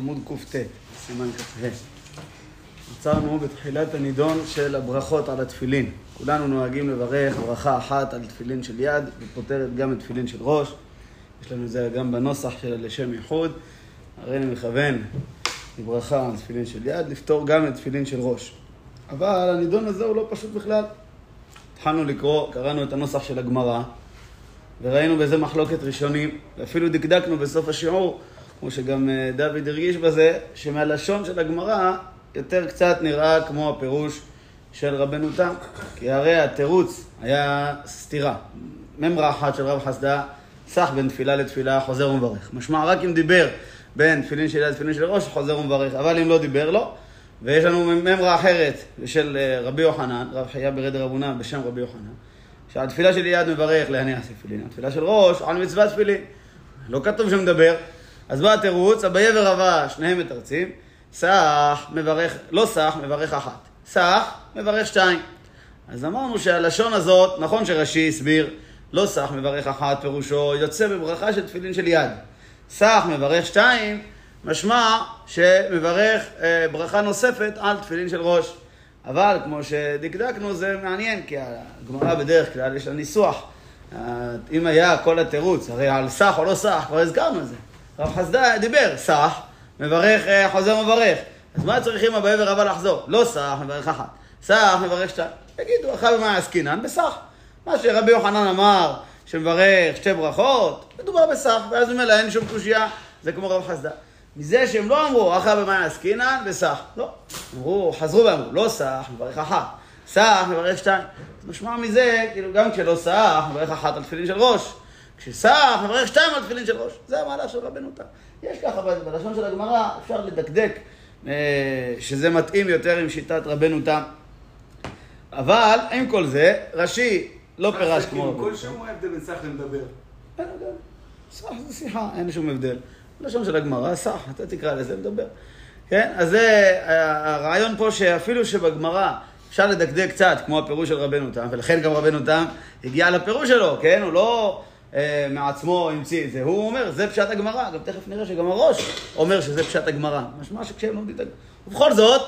עמוד קט, סימן כ"ה. עצרנו בתחילת הנידון של הברכות על התפילין. כולנו נוהגים לברך ברכה אחת על תפילין של יד, ופותרת גם את תפילין של ראש. יש לנו את זה גם בנוסח של לשם ייחוד. הרי אני מכוון לברכה על תפילין של יד, לפתור גם את תפילין של ראש. אבל הנידון הזה הוא לא פשוט בכלל. התחלנו לקרוא, קראנו את הנוסח של הגמרא, וראינו בזה מחלוקת ראשונים, ואפילו דקדקנו בסוף השיעור, כמו שגם אה, דוד הרגיש בזה, שמהלשון של הגמרא יותר קצת נראה כמו הפירוש של רבנו תם, כי הרי התירוץ היה סתירה. ממרה אחת של רב חסדה, סך בין תפילה לתפילה, חוזר ומברך. משמע, רק אם דיבר בין תפילין של יד לתפילין של ראש, חוזר ומברך, אבל אם לא דיבר, לא. ויש לנו ממרה אחרת של אה, רבי יוחנן, רב חייא ברד רבונה בשם רבי יוחנן, שעל תפילה של יד מברך להניח תפילין, התפילה של ראש על מצוות תפילין. לא כתוב שמדבר. אז בא התירוץ, אביה ורבה, שניהם מתרצים, סח מברך, לא סח, מברך אחת. סח, מברך שתיים. אז אמרנו שהלשון הזאת, נכון שרש"י הסביר, לא סח מברך אחת, פירושו יוצא בברכה של תפילין של יד. סח מברך שתיים, משמע שמברך אה, ברכה נוספת על תפילין של ראש. אבל כמו שדקדקנו זה מעניין, כי הגמרא בדרך כלל יש לה ניסוח. אה, אם היה כל התירוץ, הרי על סח או לא סח, כבר הזכרנו את זה. רב חסדה דיבר, סח, מברך, אה, חוזר ומברך. אז מה צריכים אביה ורבא לחזור? לא סח, מברך אחת. סח, מברך שתיים. תגידו, אחר במה עסקינן? בסח. מה שרבי יוחנן אמר, שמברך שתי ברכות, מדובר בסח, ואז ממילא אין שום קושייה, זה כמו רב חסדה. מזה שהם לא אמרו, אחר במה עסקינן? בסח. לא. אמרו, חזרו ואמרו, לא סח, מברך אחת. סח, מברך שתיים. משמע מזה, כאילו, גם כשלא סח, מברך אחת על תפילין של ראש. כשסח, מברך שתיים על תפילין של ראש. זה המהלך של רבנו תם. יש ככה, בלשון של הגמרא אפשר לדקדק אה, שזה מתאים יותר עם שיטת רבנו תם. אבל עם כל זה, רש"י לא פירש כמו... כל שם הוא ההבדל בין סח למדבר. אין הבדל. סח זה שיחה, אין שום הבדל. לשון של הגמרא, סח, אתה תקרא לזה מדבר. כן? אז זה הרעיון פה שאפילו שבגמרא אפשר לדקדק קצת, כמו הפירוש של רבנו תם, ולכן גם רבנו תם הגיע לפירוש שלו, כן? הוא לא אה, מעצמו המציא את זה, הוא אומר, זה פשט הגמרא, גם תכף נראה שגם הראש אומר שזה פשט הגמרא. משמע שכשהם לומדים את הגמרא. ובכל זאת,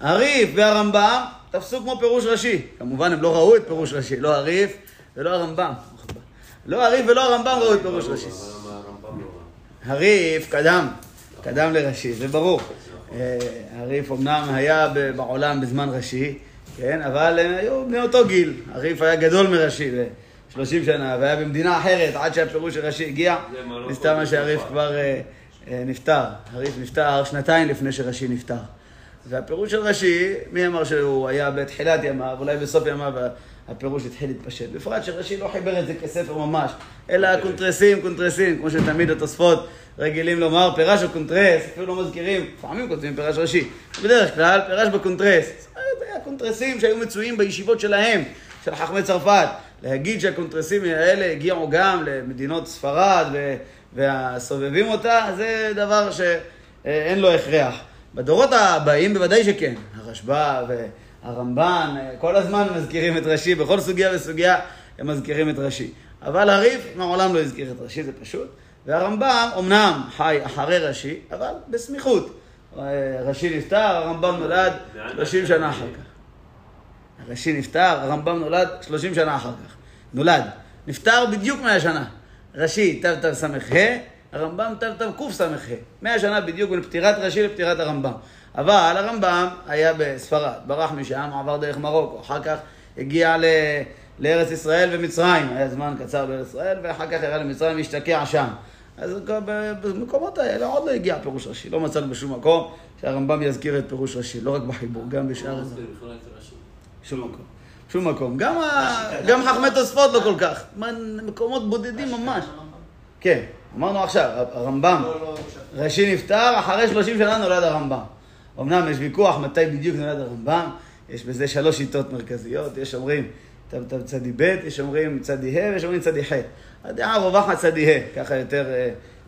הריף והרמב"ם תפסו כמו פירוש ראשי. כמובן, הם לא ראו את פירוש ראשי, לא הריף ולא הרמב"ם. לא הריף ולא הרמב"ם ראו את פירוש ראשי. הריף קדם, קדם לראשי, זה ברור. אה, הריף אמנם היה בעולם בזמן ראשי, כן, אבל הם היו בני אותו גיל. הריף היה גדול מראשי ב-30 שנה, והיה במדינה אחרת עד שהפירוש של ראשי הגיע. מסתם מה שהריף כבר אה, אה, נפטר. הריף נפטר שנתיים לפני שראשי נפטר. והפירוש של רש"י, מי אמר שהוא היה בתחילת ימיו, אולי בסוף ימיו הפירוש התחיל להתפשט. בפרט שרש"י לא חיבר את זה כספר ממש, אלא קונטרסים, קונטרסים, כמו שתמיד התוספות רגילים לומר, פירש או קונטרס, אפילו לא מזכירים, לפעמים כותבים פירש רש"י, בדרך כלל פירש בקונטרס. זה היה קונטרסים שהיו מצויים בישיבות שלהם, של חכמי צרפת. להגיד שהקונטרסים האלה הגיעו גם למדינות ספרד והסובבים אותה, זה דבר שאין לו הכרח. בדורות הבאים בוודאי שכן. הרשב"א והרמב"ן כל הזמן מזכירים את רש"י, בכל סוגיה וסוגיה הם מזכירים את רש"י. אבל הריף מעולם לא הזכיר את רש"י, זה פשוט. והרמב"ם אמנם חי אחרי רש"י, אבל בסמיכות. רש"י נפטר, הרמב"ם נולד 30 שנה אחר כך. רש"י נפטר, הרמב"ם נולד 30 שנה אחר כך. נולד. נפטר בדיוק 100 שנה. רש"י תתס"ה, הרמב"ם תקס"ה, מאה שנה בדיוק בין פטירת רש"י לפטירת הרמב"ם. אבל הרמב"ם היה בספרד, ברח משם, עבר דרך מרוקו, אחר כך הגיע ל... לארץ ישראל ומצרים, היה זמן קצר בארץ ישראל, ואחר כך ירד למצרים והשתקע שם. אז במקומות האלה עוד לא הגיע פירוש רש"י, לא מצאנו בשום מקום שהרמב"ם יזכיר את פירוש רש"י, לא רק בחיבור, גם בשאר הזמן. שום מקום. שום מקום. גם, גם חכמי תוספות לא כל כך. מקומות בודדים ממש. כן. אמרנו עכשיו, הרמב"ם, ראשי נפטר, אחרי 30 שנה נולד הרמב"ם. אמנם יש ויכוח מתי בדיוק נולד הרמב"ם, יש בזה שלוש שיטות מרכזיות, יש אומרים צדי ב', יש אומרים צדי ה' ויש אומרים צדי ח'. הדעה הרווחת צדי ה', ככה יותר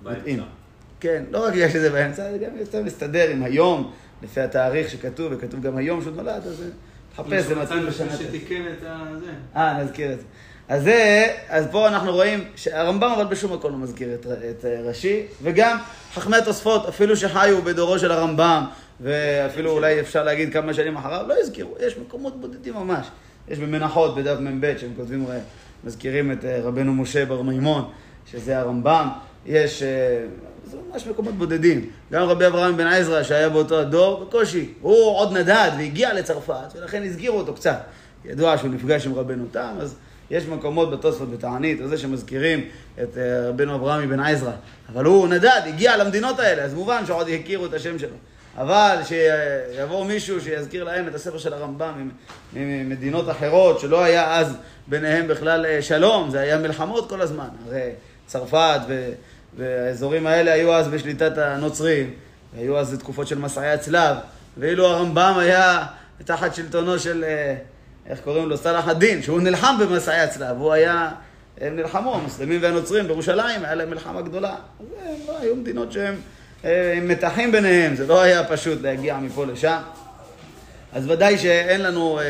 מתאים. כן, לא רק בגלל שזה באמצע, זה גם יותר מסתדר עם היום, לפי התאריך שכתוב, וכתוב גם היום שהוא נולד, אז תחפש, זה מתאים לשנה. שתיקן את זה. אה, נזכיר את זה. אז זה, אז פה אנחנו רואים שהרמב"ם אבל בשום מקום לא מזכיר את, את רש"י, וגם חכמי התוספות, אפילו שחיו בדורו של הרמב"ם, ואפילו אולי אפשר להגיד כמה שנים אחריו, לא הזכירו, יש מקומות בודדים ממש. יש במנחות, בדף מ"ב, שהם כותבים, מזכירים את אה, רבנו משה בר מימון, שזה הרמב"ם. יש, אה, זה ממש מקומות בודדים. גם רבי אברהם בן עזרא, שהיה באותו הדור, בקושי. הוא עוד נדד והגיע לצרפת, ולכן הזכירו אותו קצת. ידוע שהוא נפגש עם רבנו תם, אז יש מקומות בתוספות בתענית, או זה שמזכירים את אה, רבנו אברהם בן עזרא. אבל הוא נדד, הגיע למדינות האלה, אז מובן שעוד הכירו את השם שלו. אבל שיבוא מישהו שיזכיר להם את הספר של הרמב"ם ממדינות אחרות, שלא היה אז ביניהם בכלל אה, שלום, זה היה מלחמות כל הזמן. הרי צרפת והאזורים האלה היו אז בשליטת הנוצרים, היו אז תקופות של מסעי הצלב, ואילו הרמב"ם היה תחת שלטונו של, אה, איך קוראים לו, סלאח א-דין, שהוא נלחם במסעי הצלב, הוא היה, הם נלחמו, המוסלמים והנוצרים בירושלים, היה להם מלחמה גדולה. הם לא היו מדינות שהם... אה, עם מתחים ביניהם, זה לא היה פשוט להגיע מפה לשם. אז ודאי שאין לנו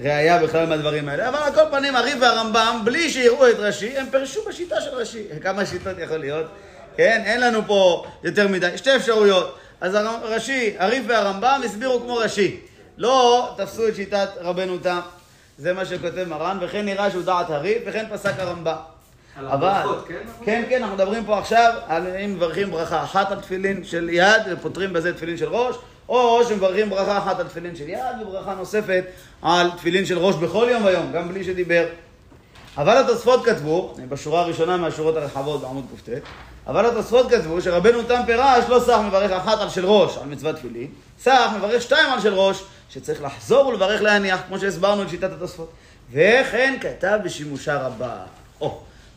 ראייה בכלל מהדברים האלה. אבל על כל פנים, הריב והרמב"ם, בלי שיראו את רש"י, הם פירשו בשיטה של רש"י. כמה שיטות יכול להיות? כן, אין לנו פה יותר מדי. שתי אפשרויות. אז רש"י, הריב והרמב"ם הסבירו כמו רש"י. לא תפסו את שיטת רבנו תם. זה מה שכותב מרן, וכן נראה שהוא דעת הריב, וכן פסק הרמב"ם. הברכות, כן? כן, כן, אנחנו מדברים פה עכשיו על אם מברכים ברכה אחת על תפילין של יד ופותרים בזה תפילין של ראש, או שמברכים ברכה אחת על תפילין של יד וברכה נוספת על תפילין של ראש בכל יום ויום, גם בלי שדיבר. אבל התוספות כתבו, בשורה הראשונה מהשורות הרחבות בעמוד קט, אבל התוספות כתבו שרבנו תם פירש לא סך מברך אחת על של ראש, על מצוות תפילין, סך מברך שתיים על של ראש, שצריך לחזור ולברך להניח, כמו שהסברנו את שיטת התוספות. וכן כתב בשימושה רבה. Oh.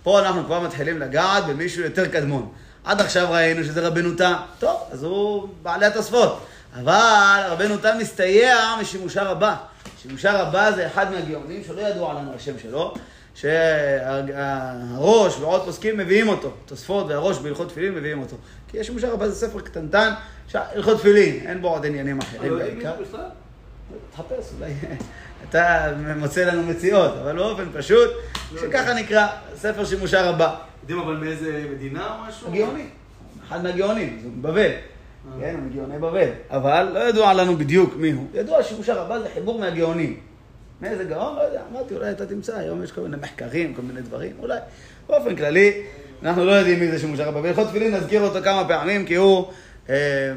פה אנחנו כבר מתחילים לגעת במישהו יותר קדמון. עד עכשיו ראינו שזה רבנו תם. טוב, אז הוא בעלי התוספות. אבל רבנו תם מסתייע משימושה רבה. שימושה רבה זה אחד מהגאונים שלא ידוע לנו השם שלו, שהראש ועוד פוסקים מביאים אותו. תוספות והראש בהלכות תפילין מביאים אותו. כי שימושה רבה זה ספר קטנטן, הלכות תפילין, אין בו עוד עניינים אחרים בעיקר. תחפש, אולי אתה מוצא לנו מציאות, אבל באופן פשוט, לא שככה נקרא ספר שימושה רבה. יודעים אבל מאיזה מדינה או משהו? הגאוני, אחד מהגאונים, זה בבל. אה. כן, מגאוני בבל. אבל לא ידוע לנו בדיוק מי הוא. ידוע שימושה רבה זה חיבור מהגאונים. מאיזה גאון? לא יודע, אמרתי, אולי אתה תמצא, היום יש כל מיני מחקרים, כל מיני דברים, אולי. באופן כללי, אנחנו לא יודעים מי זה שימושה רבה. בהלכות תפילין נזכיר אותו כמה פעמים, כי הוא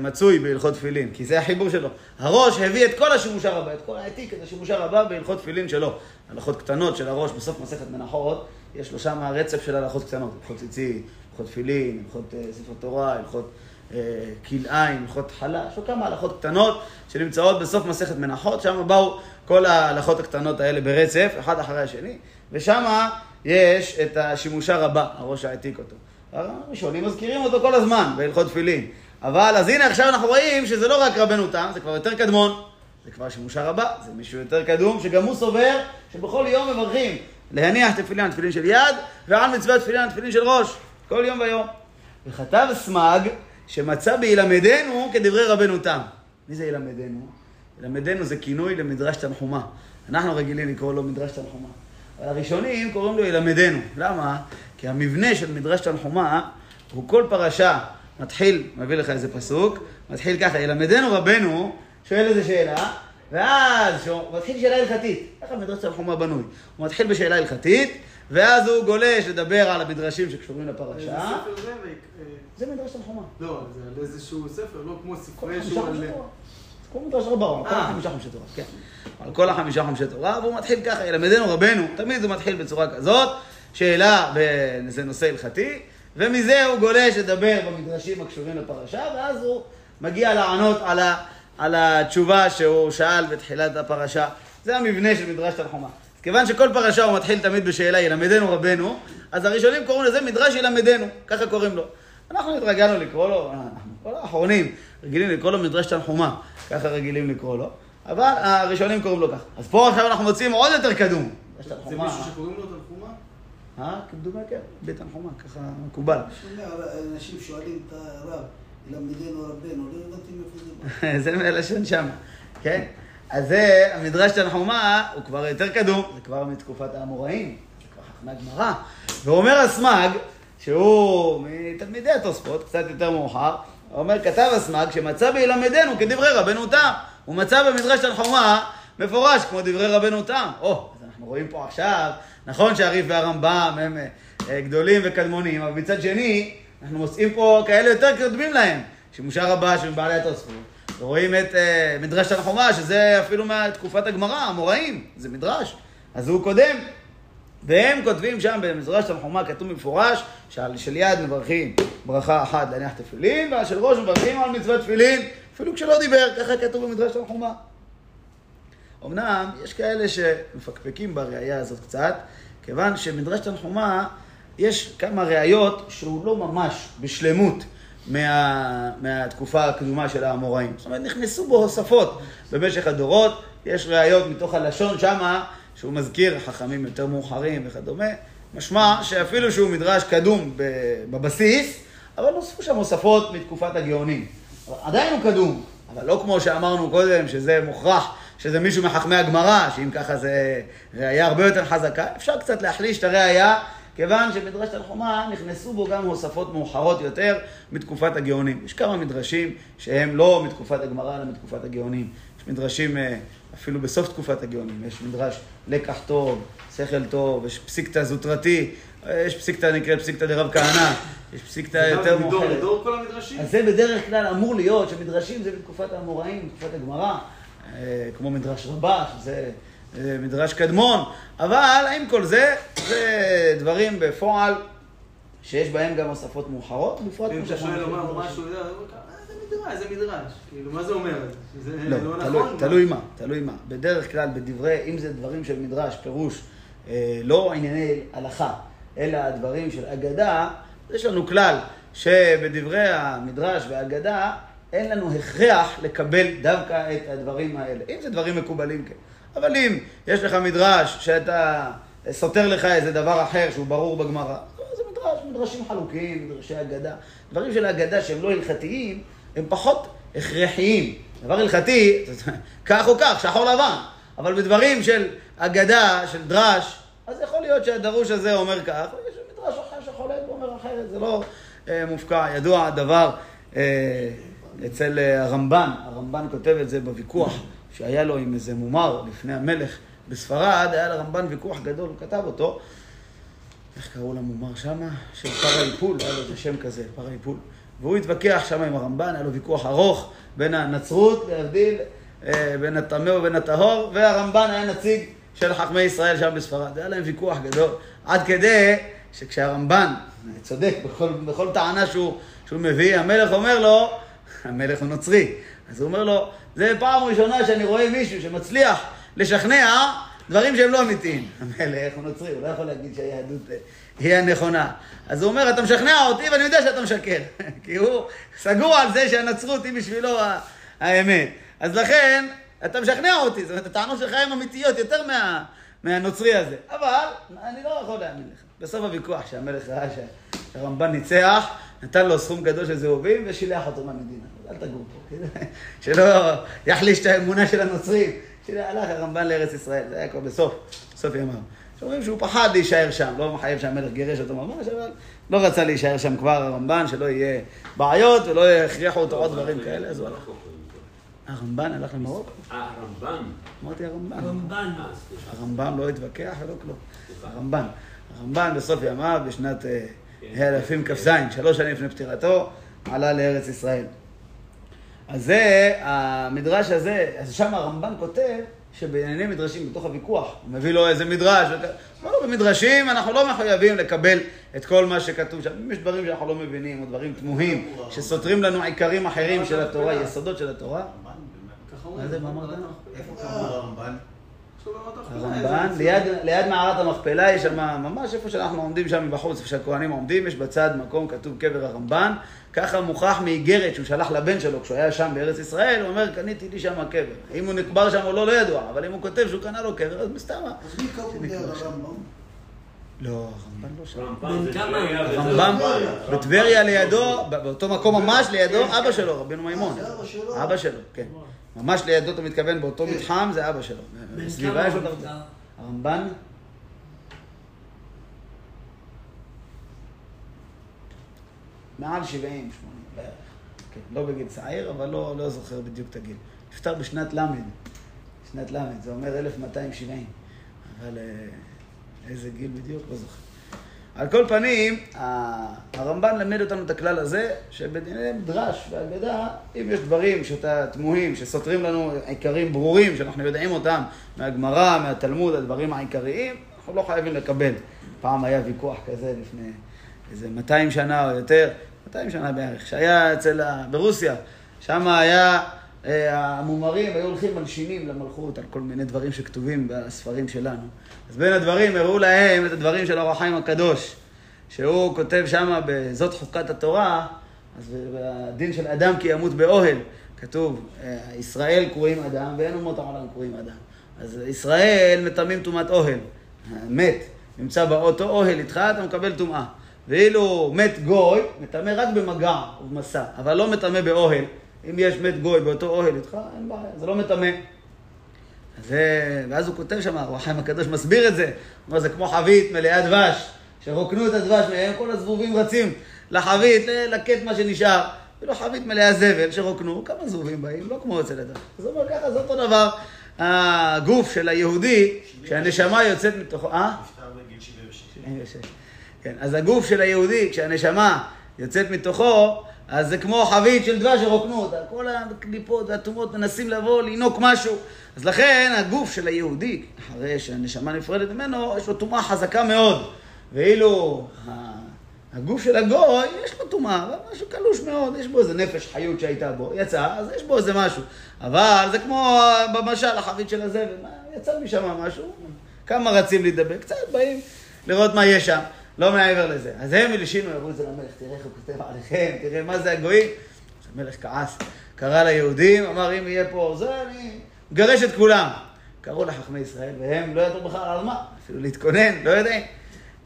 מצוי בהלכות תפילין, כי זה החיבור שלו. הראש הביא את כל השימוש הרבה, את כל העתיק, את השימוש הרבה בהלכות תפילין שלו. הלכות קטנות של הראש בסוף מסכת מנחות, יש לו שם רצף של הלכות קטנות, הלכות ציצית, הלכות תפילין, הלכות אה, ספר תורה, הלכות אה, כלאיים, הלכות חלה, יש לו כמה הלכות קטנות שנמצאות בסוף מסכת מנחות, שם באו כל ההלכות הקטנות האלה ברצף, אחד אחרי השני, ושם יש את השימושה רבה, הראש העתיק אותו. הראשונים מזכירים אותו כל הזמן בהלכות תפילין. אבל אז הנה עכשיו אנחנו רואים שזה לא רק רבנו תם, זה כבר יותר קדמון. זה כבר שימושה רבה, זה מישהו יותר קדום, שגם הוא סובר שבכל יום מברכים להניח תפילין תפילין של יד, ועל מצוות תפילין תפילין של ראש, כל יום ויום. וכתב סמג שמצא בילמדנו כדברי רבנו תם. מי זה ילמדנו? ילמדנו זה כינוי למדרש תנחומה. אנחנו רגילים לקרוא לו מדרש תנחומה. אבל הראשונים קוראים לו ילמדנו. למה? כי המבנה של מדרש תנחומה הוא כל פרשה מתחיל, מביא לך איזה פסוק, מתחיל ככה, ילמדנו רבנו, שואל איזה שאלה, ואז הוא מתחיל שאלה הלכתית. ככה מדרש תנחומה בנוי. הוא מתחיל בשאלה הלכתית, ואז הוא גולש לדבר על המדרשים שקשורים לפרשה. איזה ספר זה? זה מדרש תנחומה. לא, זה על איזשהו ספר, לא כמו ספרי שהוא על... כמו מדרש רבה, על כל החמישה חומשי תורה, כן. על כל החמישה חומשי תורה, והוא מתחיל ככה, ילמדנו רבנו, תמיד הוא מתחיל בצורה כזאת, שאלה, זה נושא הלכתי, ומזה הוא גולש לדבר במדרשים הקשורים לפרשה, ואז הוא מגיע לענות על, ה, על התשובה שהוא שאל בתחילת הפרשה. זה המבנה של מדרש תנחומה. כיוון שכל פרשה הוא מתחיל תמיד בשאלה ילמדנו רבנו, אז הראשונים קוראים לזה מדרש ילמדנו, ככה קוראים לו. אנחנו התרגלנו לקרוא לו, כל האחרונים רגילים לקרוא לו מדרש תנחומה, ככה רגילים לקרוא לו, אבל הראשונים קוראים לו ככה. אז פה עכשיו אנחנו מוצאים עוד יותר קדום. זה מישהו שקוראים לו תנחומה? אה, כמדומה כן, בית תנחומה, ככה מקובל. אנשים שואלים את הרב, למדנו רבנו, לא הבנתי מאיפה זה זה מהלשון שם, כן? אז זה, המדרש תנחומה הוא כבר יותר קדום, זה כבר מתקופת האמוראים, זה כבר חכמי הגמרא. ואומר הסמ"ג, שהוא מתלמידי התוספות, קצת יותר מאוחר, אומר, כתב הסמ"ג, שמצא בילמדנו כדברי רבנו תם. הוא מצא במדרש תנחומה מפורש כמו דברי רבנו תם. או, אנחנו רואים פה עכשיו, נכון שהריף והרמב"ם הם אה, גדולים וקדמונים, אבל מצד שני, אנחנו מוצאים פה כאלה יותר קודמים להם, שימושה רבה של בעלי התוספות. ורואים את אה, מדרש תנחומה, שזה אפילו מתקופת הגמרא, המוראים, זה מדרש. אז הוא קודם. והם כותבים שם במדרש תנחומה, כתוב במפורש, שעל של יד מברכים ברכה אחת להניח תפילין, ועל של ראש מברכים על מצוות תפילין, אפילו כשלא דיבר, ככה כתוב במדרש תנחומה. אמנם, יש כאלה שמפקפקים בראייה הזאת קצת, כיוון שמדרש תנחומה, יש כמה ראיות שהוא לא ממש בשלמות מה, מהתקופה הקדומה של האמוראים. זאת אומרת, נכנסו בו הוספות במשך הדורות, יש ראיות מתוך הלשון שמה, שהוא מזכיר חכמים יותר מאוחרים וכדומה, משמע שאפילו שהוא מדרש קדום בבסיס, אבל נוספו שם הוספות מתקופת הגאונים. עדיין הוא קדום, אבל לא כמו שאמרנו קודם, שזה מוכרח, שזה מישהו מחכמי הגמרא, שאם ככה זה ראייה הרבה יותר חזקה, אפשר קצת להחליש את הראייה, כיוון שמדרש תנחומה נכנסו בו גם הוספות מאוחרות יותר מתקופת הגאונים. יש כמה מדרשים שהם לא מתקופת הגמרא, אלא מתקופת הגאונים. יש מדרשים אה, אפילו בסוף תקופת הגאונים, יש מדרש לקח טוב, שכל טוב, יש פסיקתא זוטרתי, יש פסיקתא נקראת פסיקתא דרב כהנא, יש פסיקתא יותר מאוחרת. מדור לדור כל המדרשים? אז זה בדרך כלל אמור להיות שמדרשים זה בתקופת האמוראים, בתקופת הגמרא, אה, כמו מדרש רבה, שזה אה, מדרש קדמון, אבל עם כל זה, זה דברים בפועל שיש בהם גם הוספות מאוחרות, בפרט אם אתה שואל לומר משהו, מדרש, זה מדרש. כאילו, מה זה אומר? זה לא, לא תלוי, נכון? תלוי מה, תלוי מה. בדרך כלל בדברי, אם זה דברים של מדרש, פירוש, אה, לא ענייני הלכה, אלא דברים של אגדה, יש לנו כלל שבדברי המדרש והאגדה, אין לנו הכרח לקבל דווקא את הדברים האלה. אם זה דברים מקובלים, כן. אבל אם יש לך מדרש שאתה סותר לך איזה דבר אחר שהוא ברור בגמרא, זה מדרש, מדרשים חלוקים, מדרשי אגדה. דברים של אגדה שהם לא הלכתיים, הם פחות הכרחיים. דבר הלכתי, כך או כך, שחור לבן. אבל בדברים של אגדה, של דרש, אז יכול להיות שהדרוש הזה אומר כך, ויש מדרש אחר שחולק ואומר אחרת, זה לא אה, מופקע. ידוע הדבר אה, אצל אה, הרמב"ן, הרמב"ן כותב את זה בוויכוח שהיה לו עם איזה מומר לפני המלך בספרד, היה לרמב"ן ויכוח גדול, הוא כתב אותו. איך קראו למומר שמה? של פרה איפול, היה לו איזה שם כזה, פרה איפול. והוא התווכח שם עם הרמב"ן, היה לו ויכוח ארוך בין הנצרות, להבדיל אה, בין הטמא ובין הטהור, והרמב"ן היה נציג של חכמי ישראל שם בספרד. היה להם ויכוח גדול, עד כדי שכשהרמב"ן צודק בכל, בכל טענה שהוא, שהוא מביא, המלך אומר לו, המלך הוא נוצרי, אז הוא אומר לו, זה פעם ראשונה שאני רואה מישהו שמצליח לשכנע דברים שהם לא אמיתיים. המלך הוא נוצרי, הוא לא יכול להגיד שהיהדות אה, היא הנכונה. אז הוא אומר, אתה משכנע אותי ואני יודע שאתה משקר. כי הוא סגור על זה שהנצרות היא בשבילו האמת. אז לכן, אתה משכנע אותי. זאת אומרת, הטענות שלך הן אמיתיות יותר מה, מהנוצרי הזה. אבל, אני לא יכול להאמין לך. בסוף הוויכוח, שהמלך ראה שהרמב"ן ניצח, נתן לו סכום גדול של זהובים ושילח אותו מהמדינה. אל תגור פה, שלא יחליש את האמונה של הנוצרים. שהלך הרמב"ן לארץ ישראל, זה היה כבר בסוף, בסוף ימיו. שאומרים שהוא פחד להישאר שם, לא מחייב שהמלך גירש אותו ממש, אבל לא רצה להישאר שם כבר הרמב"ן, שלא יהיה בעיות ולא יכריחו אותו עוד דברים כאלה, אז הוא הלך. הרמב"ן הלך למרוקו? הרמב"ן. אמרתי הרמב"ן. הרמב"ן. הרמב"ם לא התווכח ולא כלום. הרמב"ן. הרמב"ן בסוף ימיו, בשנת אה. אלפים כ"ז, שלוש שנים לפני פטירתו, עלה לארץ ישראל. אז זה, המדרש הזה, אז שם הרמב"ן כותב שבענייני מדרשים, בתוך הוויכוח, הוא מביא לו איזה מדרש, לא, במדרשים אנחנו לא מחויבים לקבל את כל מה שכתוב שם. אם יש דברים שאנחנו לא מבינים, או דברים תמוהים, שסותרים לנו עיקרים אחרים של התורה, יסודות של התורה. מה זה, מה אמרת? איפה קראו הרמב"ן? הרמב"ן, ליד מערת המכפלה יש שם, ממש איפה שאנחנו עומדים שם מבחוץ, איפה שהכוהנים עומדים, יש בצד מקום כתוב קבר הרמב"ן. ככה מוכח מאיגרת שהוא שלח לבן שלו כשהוא היה שם בארץ ישראל, הוא אומר, קניתי לי שם קבר. אם הוא נקבר שם או לא, לא ידוע, אבל אם הוא כותב שהוא קנה לו קבר, אז מסתמה. אז מי קראו הרמב"ם? לא, הרמב"ן לא שם. הרמב"ן בטבריה לידו, באותו מקום ממש לידו, אבא שלו, רבנו מימון. אבא שלו, כן. ממש לידו, אתה מתכוון, באותו מתחם זה אבא שלו. בסביבה אה, יש עוד הרבה. הרמב"ן? מעל 70, 80 בערך. כן, לא בגיל צעיר, אבל לא, לא זוכר בדיוק את הגיל. נפטר בשנת ל', שנת ל', זה אומר 1270. אבל... אה, איזה גיל בדיוק, לא זוכר. על כל פנים, הרמב"ן למד אותנו את הכלל הזה, שבדיני מדרש ואגדה, אם יש דברים שאתה תמוהים, שסותרים לנו עיקרים ברורים, שאנחנו יודעים אותם מהגמרא, מהתלמוד, הדברים העיקריים, אנחנו לא חייבים לקבל. פעם היה ויכוח כזה לפני איזה 200 שנה או יותר, 200 שנה בערך, שהיה אצל, ה- ברוסיה, שם היה, אה, המומרים היו הולכים מלשינים למלכות על כל מיני דברים שכתובים בספרים שלנו. אז בין הדברים הראו להם את הדברים של אור החיים הקדוש, שהוא כותב שם ב"זאת חוקת התורה", אז הדין של אדם כי ימות באוהל, כתוב, אה, ישראל קרויים אדם ואין אומות העולם קרויים אדם. אז ישראל מטמאים טומאת אוהל, מת, נמצא באותו אוהל איתך, אתה מקבל טומאה. ואילו מת גוי, מטמא רק במגע ובמסע, אבל לא מטמא באוהל. אם יש מת גוי באותו אוהל איתך, אין בעיה, זה לא מטמא. זה, ואז הוא כותב שם, הרוח החיים הקדוש מסביר את זה. הוא אומר, זה כמו חבית מלאה דבש, שרוקנו את הדבש מהם, כל הזבובים רצים לחבית, ל- לקט מה שנשאר. ולא חבית מלאה זבל שרוקנו, כמה זבובים באים, לא כמו אצל אדם. אז הוא אומר ככה, זה אותו דבר. הגוף של היהודי, כשהנשמה יוצאת מתוכו, אה? נפטר בגיל 76. 76. כן, אז הגוף של היהודי, כשהנשמה יוצאת מתוכו, אז זה כמו חבית של דבש שרוקנו אותה. כל הקליפות והטומאות מנסים לבוא, לינוק משהו. אז לכן הגוף של היהודי, אחרי שהנשמה נפרדת ממנו, יש לו טומאה חזקה מאוד. ואילו הגוף של הגוי, יש לו טומאה, אבל משהו קלוש מאוד, יש בו איזה נפש חיות שהייתה בו, יצא, אז יש בו איזה משהו. אבל זה כמו במשל, החבית של הזבל, יצא משם משהו, כמה רצים להידבק, קצת באים לראות מה יש שם, לא מעבר לזה. אז הם הלשינו, אמרו את זה למלך, תראה איך הוא כותב עליכם, תראה מה זה הגויים. המלך כעס, קרא ליהודים, אמר אם יהיה פה זה, אני מגרש את כולם. קראו לחכמי ישראל, והם לא ידעו בכלל על מה, אפילו להתכונן, לא יודעים.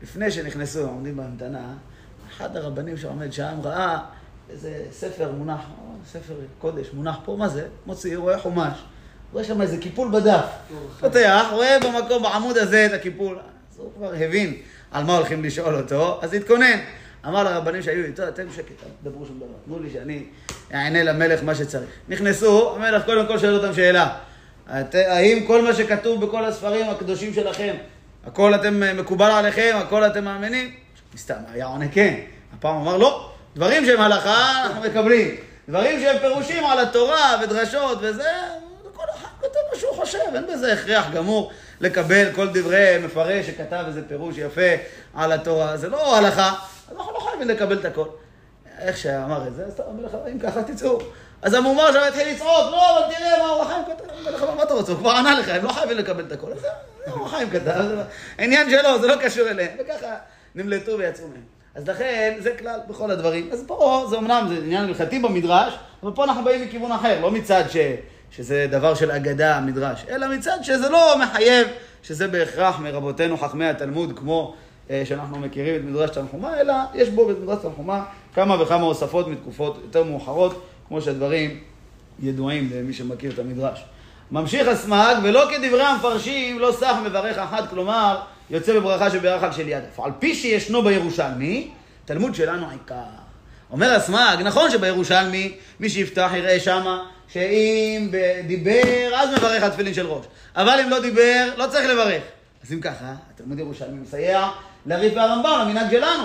לפני שנכנסו, עומדים בהמתנה, אחד הרבנים שעומד שם ראה איזה ספר מונח, או, ספר קודש מונח פה, מה זה? מוציא, רואה חומש, רואה שם איזה קיפול בדף. פותח, רואה במקום, בעמוד הזה את הקיפול. אז הוא כבר הבין על מה הולכים לשאול אותו, אז התכונן. אמר לרבנים שהיו איתו, אתם שקט, אל תדברו שום דבר. תנו לי שאני אענה למלך מה שצריך. נכנסו, המלך קודם כל שואל אותם שאלה. את, האם כל מה שכתוב בכל הספרים הקדושים שלכם, הכל אתם אה, מקובל עליכם, הכל אתם מאמינים? מסתם, היה עונה כן. הפעם אמר לא, דברים שהם הלכה אנחנו מקבלים. דברים שהם פירושים על התורה ודרשות וזה, כל אחד כותב מה שהוא חושב, אין בזה הכרח גמור לקבל כל דברי מפרש שכתב איזה פירוש יפה על התורה. זה לא הלכה, אז אנחנו לא חייבים לקבל את הכל. איך שאמר את זה, אז טוב, המלך אמר, אם ככה תצאו. אז המומר שם התחיל לצעוק, לא, אבל תראה מה אור החיים כתב. המלך אמר, מה אתה רוצה? הוא כבר ענה לך, הם לא חייבים לקבל את הכל. אז זה אור החיים כתב, זה עניין שלו, זה לא קשור אליהם. וככה נמלטו ויצאו מהם. אז לכן, זה כלל בכל הדברים. אז פה, זה אמנם, זה עניין הלכתי במדרש, אבל פה אנחנו באים מכיוון אחר, לא מצד ש... שזה דבר של אגדה, המדרש, אלא מצד שזה לא מחייב שזה בהכרח מרבותינו חכמי התלמוד, כמו אה, שאנחנו מכירים את מדרש תנחומה, אלא יש בו במדרש תנחומה כמה וכמה הוספות מתקופות יותר מאוחרות, כמו שהדברים ידועים למי שמכיר את המדרש. ממשיך הסמ"ג, ולא כדברי המפרשים, לא סך מברך אחת, כלומר, יוצא בברכה שברך על של יד. על פי שישנו בירושלמי, תלמוד שלנו עיקר. אומר הסמ"ג, נכון שבירושלמי, מי שיפתח יראה שמה, שאם דיבר, אז מברך על תפילין של ראש. אבל אם לא דיבר, לא צריך לברך. אז אם ככה, התלמוד ירושלמי מסייע לריף והרמב"ם, למנהג שלנו.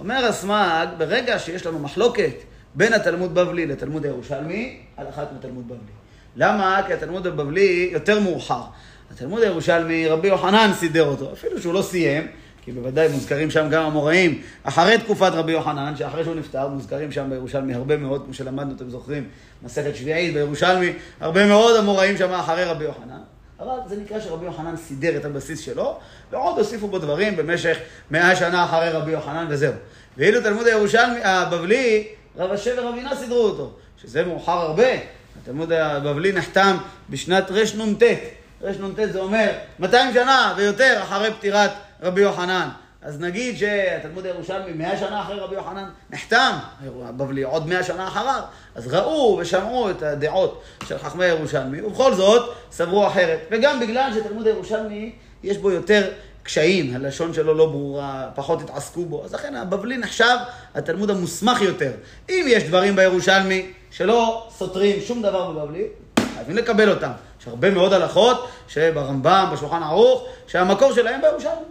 אומר הסמ"ג, ברגע שיש לנו מחלוקת בין התלמוד בבלי לתלמוד הירושלמי, על אחת מתלמוד בבלי. למה? כי התלמוד הבבלי יותר מאוחר. התלמוד הירושלמי, רבי יוחנן סידר אותו, אפילו שהוא לא סיים, כי בוודאי מוזכרים שם גם המוראים, אחרי תקופת רבי יוחנן, שאחרי שהוא נפטר, מוזכרים שם בירושלמי הרבה מאוד, כמו שלמדנו, אתם זוכרים, מסכת שביעית בירושלמי, הרבה מאוד המוראים שם אחרי רבי יוחנן. אבל זה נקרא שרבי יוחנן סידר את הבסיס שלו, ועוד הוסיפו בו דברים במשך מאה שנה אחרי רבי יוחנן וזהו. ואילו תלמוד הירושלמי, הבבלי, רב אשר ורבי נא סידרו אותו, שזה מאוחר הרבה. התלמוד הבבלי נחתם בשנת רנ"ט. רנ"ט זה אומר 200 שנה ויותר אחרי פטירת רבי יוחנן. אז נגיד שהתלמוד הירושלמי 100 שנה אחרי רבי יוחנן נחתם, הבבלי עוד 100 שנה אחריו, אז ראו ושמעו את הדעות של חכמי הירושלמי, ובכל זאת סברו אחרת. וגם בגלל שתלמוד הירושלמי יש בו יותר קשיים, הלשון שלו לא ברורה, פחות התעסקו בו, אז לכן הבבלי נחשב התלמוד המוסמך יותר. אם יש דברים בירושלמי שלא סותרים שום דבר בבבלי, חייבים לקבל אותם. יש הרבה מאוד הלכות שברמב"ם, בשולחן ערוך, שהמקור שלהם בירושלמי,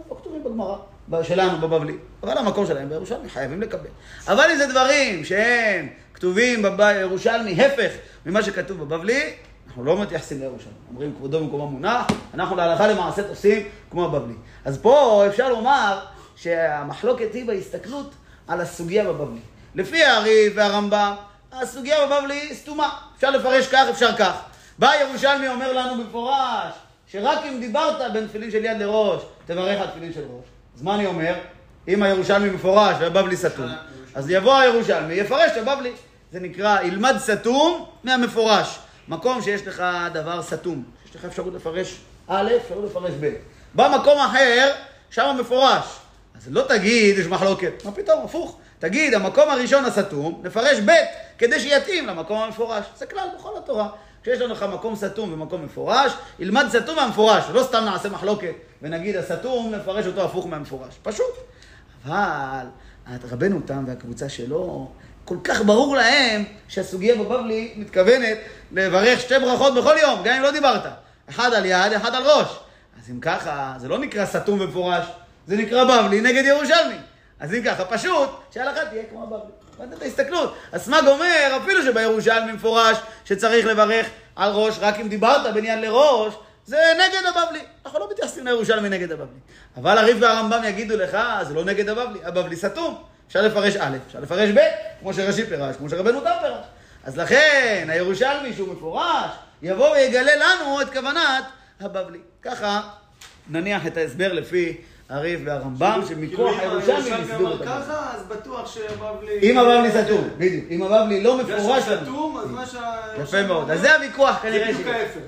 בגמרא, שלנו בבבלי, אבל המקור שלהם בירושלמי, חייבים לקבל. אבל אם זה דברים שהם כתובים בירושלמי, הפך ממה שכתוב בבבלי, אנחנו לא מתייחסים לירושלמי. אומרים כבודו במקומו מונח, אנחנו להלכה למעשה עושים כמו הבבלי. אז פה אפשר לומר שהמחלוקת היא בהסתכלות על הסוגיה בבבלי. לפי הריב והרמב"ם, הסוגיה בבבלי סתומה. אפשר לפרש כך, אפשר כך. בא ירושלמי אומר לנו במפורש, שרק אם דיברת בין תפילין של יד לראש, תברך על תפילין של ראש. אז מה אני אומר? אם הירושלמי מפורש והבבלי סתום, אז יבוא הירושלמי, יפרש את הבבלי. זה נקרא, ילמד סתום מהמפורש. מקום שיש לך דבר סתום, יש לך אפשרות לפרש א', אפשרות לפרש ב'. במקום אחר, שם מפורש. אז לא תגיד, יש מחלוקת. מה פתאום, הפוך. תגיד, המקום הראשון הסתום, נפרש ב', כדי שיתאים למקום המפורש. זה כלל בכל התורה. כשיש לנו לך מקום סתום ומקום מפורש, ילמד סתום מהמפורש, לא סתם נעשה מחלוקת ונגיד הסתום, נפרש אותו הפוך מהמפורש. פשוט. אבל רבנו תם והקבוצה שלו, כל כך ברור להם שהסוגיה בבבלי מתכוונת לברך שתי ברכות בכל יום, גם אם לא דיברת. אחד על יד, אחד על ראש. אז אם ככה, זה לא נקרא סתום ומפורש, זה נקרא בבלי נגד ירושלמי. אז אם ככה, פשוט, שההלכה תהיה כמו הבבלי. הבנת את ההסתכלות? הסמ"ג אומר, אפילו שבירושלמי מפורש שצריך לברך על ראש, רק אם דיברת בין יד לראש, זה נגד הבבלי. אנחנו לא מתייחסים לירושלמי נגד הבבלי. אבל הריף והרמב"ם יגידו לך, זה לא נגד הבבלי, הבבלי סתום. אפשר לפרש א', אפשר לפרש ב', כמו שרש"י פירש, כמו שרבנו תם פירש. אז לכן, הירושלמי שהוא מפורש, יבוא ויגלה לנו את כוונת הבבלי. ככה נניח את ההסבר לפי הריף והרמב"ם, שמכוח כאילו, אם הירושלמי הירושלמי הסבירו אמר את הבבלי. ככה, אז בטוח שהבבלי... אם הבבלי סתום, בדיוק. אם הבבלי לא בגלל מפורש לנו. סתום, אז מה שה... יפה מאוד. אז זה הוויכוח זה כנראה בדיוק שיש. ההפך.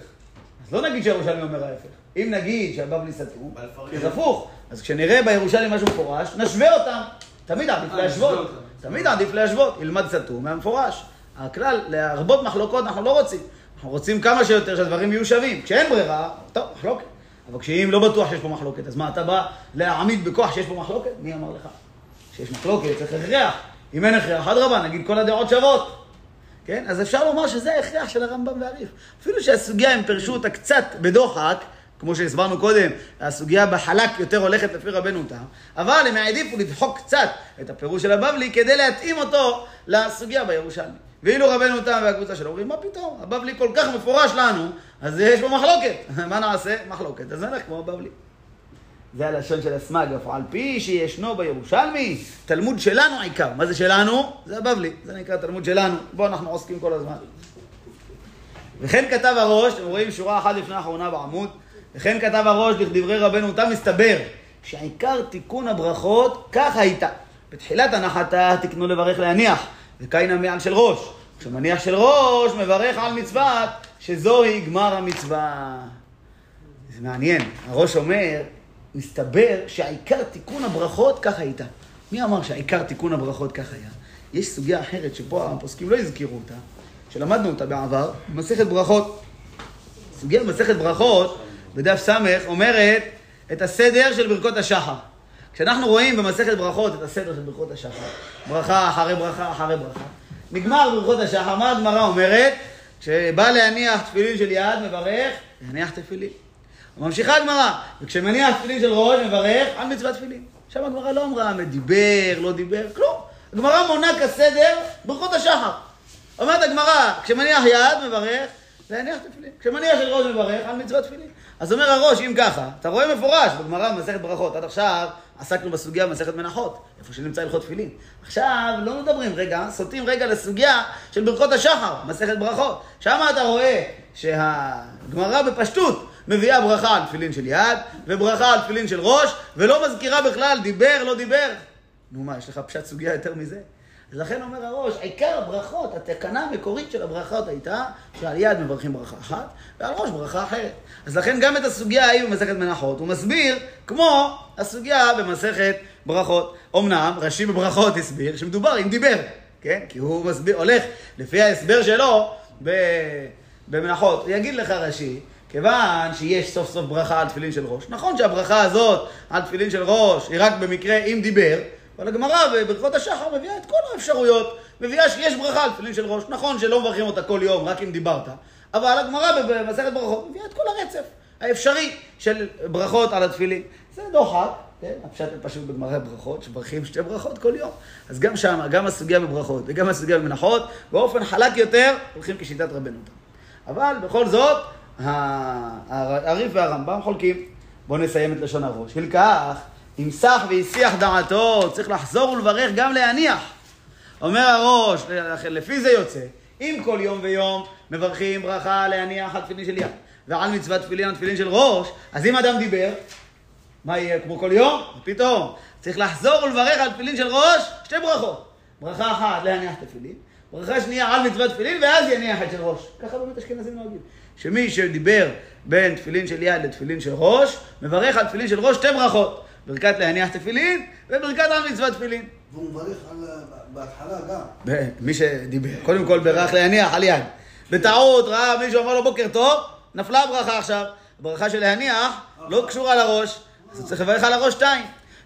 אז לא נגיד שהירושלמי אומר ההפך. אם נגיד שהבבלי סתום. אז הפוך. אז כשנראה בירושלמי משהו מפורש, נשווה אותם. תמיד עדיף אה, להשוות. אותם. תמיד עדיף להשוות. ילמד סתום מהמפורש. הכלל, להרבות מחלוקות אנחנו לא רוצים. אנחנו רוצים כמה שיותר שהדברים יהיו שווים. כשאין ברירה, טוב, מחלוקת. אבל כשאם לא בטוח שיש פה מחלוקת, אז מה, אתה בא להעמיד בכוח שיש פה מחלוקת? מי אמר לך? שיש מחלוקת, צריך הכרח. אם אין הכרח, אדרבה, נגיד כל הדעות שוות. כן? אז אפשר לומר שזה ההכרח של הרמב"ם והריף. אפילו שהסוגיה, הם פירשו אותה קצת בדוחק, כמו שהסברנו קודם, הסוגיה בחלק יותר הולכת לפי רבנו תם, אבל הם העדיפו לדחוק קצת את הפירוש של הבבלי כדי להתאים אותו לסוגיה בירושלמי. ואילו רבנו תם והקבוצה שלו אומרים, מה פתאום, הבבלי כל כך מפורש לנו, אז יש פה מחלוקת. מה נעשה? מחלוקת. אז נלך כמו הבבלי. זה הלשון של הסמ"ג, אף על פי שישנו בירושלמי, תלמוד שלנו עיקר. מה זה שלנו? זה הבבלי, זה נקרא תלמוד שלנו. בו אנחנו עוסקים כל הזמן. וכן כתב הראש, אתם רואים שורה אחת לפני האחרונה בעמוד, וכן כתב הראש לכדברי רבנו תם מסתבר שעיקר תיקון הברכות כך הייתה. בתחילת הנחתה תקנו לברך להניח, וקין המעל של ראש. כשמניח של ראש מברך על מצוות שזוהי גמר המצווה. זה מעניין, הראש אומר, מסתבר שהעיקר תיקון הברכות כך הייתה. מי אמר שהעיקר תיקון הברכות כך היה? יש סוגיה אחרת שפה הפוסקים לא הזכירו אותה, שלמדנו אותה בעבר, במסכת ברכות. סוגיה במסכת ברכות, בדף ס', אומרת את הסדר של ברכות השחר. כשאנחנו רואים במסכת ברכות את הסדר של ברכות השחר, ברכה אחרי ברכה אחרי ברכה, נגמר ברכות השחר, מה הגמרא אומרת? כשבא להניח תפילין של יד, מברך, להניח תפילין. ממשיכה הגמרא, וכשמניח תפילין של ראש, מברך על מצוות תפילין. עכשיו הגמרא לא אמרה דיבר, לא דיבר, כלום. הגמרא מונה כסדר ברכות השחר. אומרת הגמרא, כשמניח יד, מברך, להניח תפילין. כשמניח של ראש, מברך על מצוות תפילין. אז אומר הראש, אם ככה, אתה רואה מפורש בגמרא במסכת ברכות. עד עכשיו עסקנו בסוגיה במסכת מנחות, איפה שנמצא הלכות תפילין. עכשיו לא מדברים רגע, סוטים רגע לסוגיה של ברכות השחר, מסכת ברכות. שם אתה רואה שהגמרא בפשטות מביאה ברכה על תפילין של יד, וברכה על תפילין של ראש, ולא מזכירה בכלל דיבר, לא דיבר. נו מה, יש לך פשט סוגיה יותר מזה? לכן אומר הראש, עיקר הברכות, התקנה המקורית של הברכות הייתה שעל יד מברכים ברכה אחת, ועל ראש ברכה אחרת. אז לכן גם את הסוגיה ההיא במסכת מנחות, הוא מסביר כמו הסוגיה במסכת ברכות. אמנם, רש"י בברכות הסביר שמדובר אם דיבר, כן? כי הוא מסביר, הולך לפי ההסבר שלו ב, במנחות. הוא יגיד לך רש"י, כיוון שיש סוף סוף ברכה על תפילין של ראש. נכון שהברכה הזאת על תפילין של ראש היא רק במקרה אם דיבר, אבל הגמרא בברכות השחר מביאה את כל האפשרויות, מביאה שיש ברכה על תפילין של ראש. נכון שלא מברכים אותה כל יום, רק אם דיברת, אבל הגמרא במסכת ברכות מביאה את כל הרצף האפשרי של ברכות על התפילין. זה דוחק, כן? הפשט פשוט בגמרא ברכות, שמברכים שתי ברכות כל יום. אז גם שם, גם הסוגיה בברכות וגם הסוגיה במנחות, באופן חלק יותר, הולכים כשיטת רבנו. אבל בכל זאת, הריף והרמב"ם חולקים. בואו נסיים את לשון הראש. הלקח, סח והסיח דעתו, צריך לחזור ולברך גם להניח. אומר הראש, לפי זה יוצא, אם כל יום ויום מברכים ברכה להניח על תפילין של יד, ועל מצוות תפילין על תפילין של ראש, אז אם אדם דיבר, מה יהיה כמו כל יום? פתאום. צריך לחזור ולברך על תפילין של ראש, שתי ברכות. ברכה אחת להניח תפילין, ברכה שנייה על מצוות תפילין, ואז יניח את של ראש. ככה באמת אשכנזים נוהגים. שמי שדיבר בין תפילין של יד לתפילין של ראש, מברך על תפילין של ראש שתי ברכות. ברכת להניח תפילין, וברכת על מצוות תפילין. והוא מברך על, בהתחלה גם. מי שדיבר, קודם כל ברך להניח על יד. בטעות ראה מישהו אמר לו בוקר טוב, נפלה הברכה עכשיו. הברכה של להניח לא קשורה לראש, אז צריך לברך על הראש שתיים.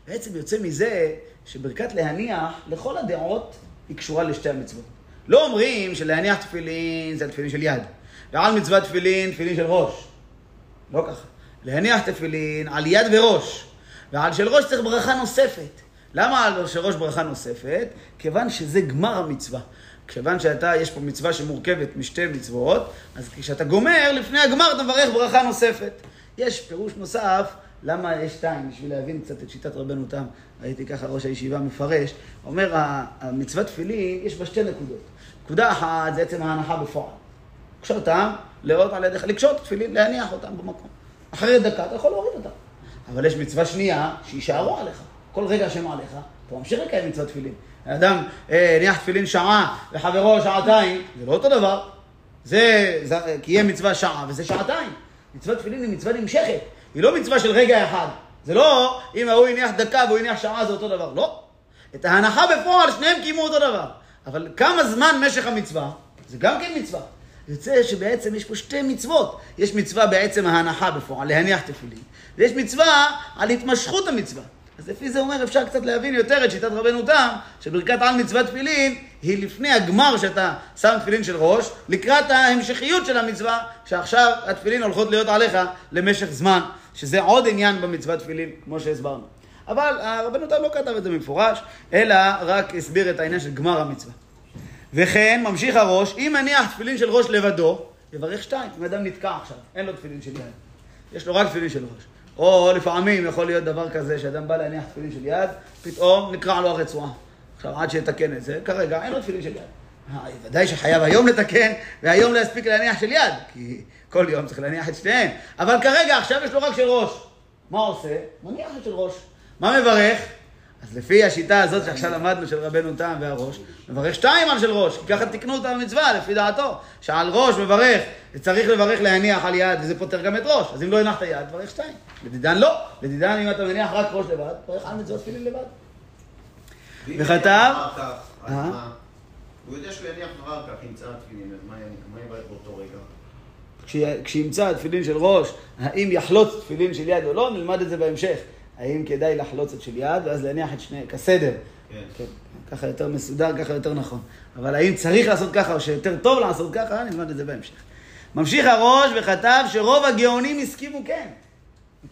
בעצם יוצא מזה שברכת להניח, לכל הדעות, היא קשורה לשתי המצוות. לא אומרים שלהניח תפילין זה התפילין של יד, ועל מצוות תפילין, תפילין של ראש. לא ככה. להניח תפילין על יד וראש, ועל של ראש צריך ברכה נוספת. למה על של ראש ברכה נוספת? כיוון שזה גמר המצווה. כיוון שאתה, יש פה מצווה שמורכבת משתי מצוות, אז כשאתה גומר, לפני הגמר אתה מברך ברכה נוספת. יש פירוש נוסף למה יש שתיים, בשביל להבין קצת את שיטת רבנו תם, ראיתי ככה ראש הישיבה מפרש, אומר, המצוות תפילין, יש בה שתי נקודות. נקודה אחת זה עצם ההנחה בפועל. קשורתם, לאות על ידיך, לקשור את התפילין, להניח אותם במקום. אחרי דקה אתה יכול להוריד אותם. אבל יש מצווה שנייה, שיישארו עליך. כל רגע שהם עליך, אתה ממשיך לקיים מצוות תפילין. האדם אה, הניח תפילין שעה וחברו שעתיים, זה לא אותו דבר. זה, זה קיים מצווה שעה וזה שעתיים. מצוות תפילין היא מצווה נמשכת. היא לא מצווה של רגע אחד. זה לא אם ההוא הניח דקה והוא הניח שעה זה אותו דבר. לא. את ההנחה בפועל שניהם קיימו אותו דבר. אבל כמה זמן משך המצווה, זה גם כן מצווה. יוצא שבעצם יש פה שתי מצוות. יש מצווה בעצם ההנחה בפועל, להניח תפילין, ויש מצווה על התמשכות המצווה. אז לפי זה אומר, אפשר קצת להבין יותר את שיטת רבנו תם, שברכת על מצוות תפילין היא לפני הגמר שאתה שם תפילין של ראש, לקראת ההמשכיות של המצווה, שעכשיו התפילין הולכות להיות עליך למשך זמן, שזה עוד עניין במצוות תפילין, כמו שהסברנו. אבל רבנו תם לא כתב את זה במפורש, אלא רק הסביר את העניין של גמר המצווה. וכן, ממשיך הראש, אם מניח תפילין של ראש לבדו, יברך שתיים. אם אדם נתקע עכשיו, אין לו תפילין של יד, יש לו רק תפילין של ראש. או לפעמים יכול להיות דבר כזה שאדם בא להניח תפילין של יד, פתאום נקרע לו הרצועה. עכשיו, עד שיתקן את זה, כרגע אין לו תפילין של יד. אה, ודאי שחייב היום לתקן, והיום להספיק להניח של יד, כי כל יום צריך להניח את שתיהן. אבל כרגע, עכשיו יש לו רק של ראש. מה עושה? מניח את של ראש. מה מברך? אז לפי השיטה הזאת שעכשיו למדנו של רבנו תם והראש, מברך שתיים על של ראש, כי ככה תיקנו את המצווה לפי דעתו, שעל ראש מברך, וצריך לברך להניח על יד, וזה פותר גם את ראש, אז אם לא הנחת יד, תברך שתיים. לדידן לא, לדידן אם אתה מניח רק ראש לבד, תברך על מצוות תפילין לבד. וכתב... אה? הוא יודע שהוא יניח אחר כך, ימצא תפילין, אז מה יברך באותו רגע? כשימצא התפילין של ראש, האם יחלוץ תפילין של יד או לא, נלמד את זה בהמשך. האם כדאי לחלוץ את של יד, ואז להניח את שני, כסדר. כן. כן. ככה יותר מסודר, ככה יותר נכון. אבל האם צריך לעשות ככה, או שיותר טוב לעשות ככה, נלמד את זה בהמשך. ממשיך הראש וכתב שרוב הגאונים הסכימו כן.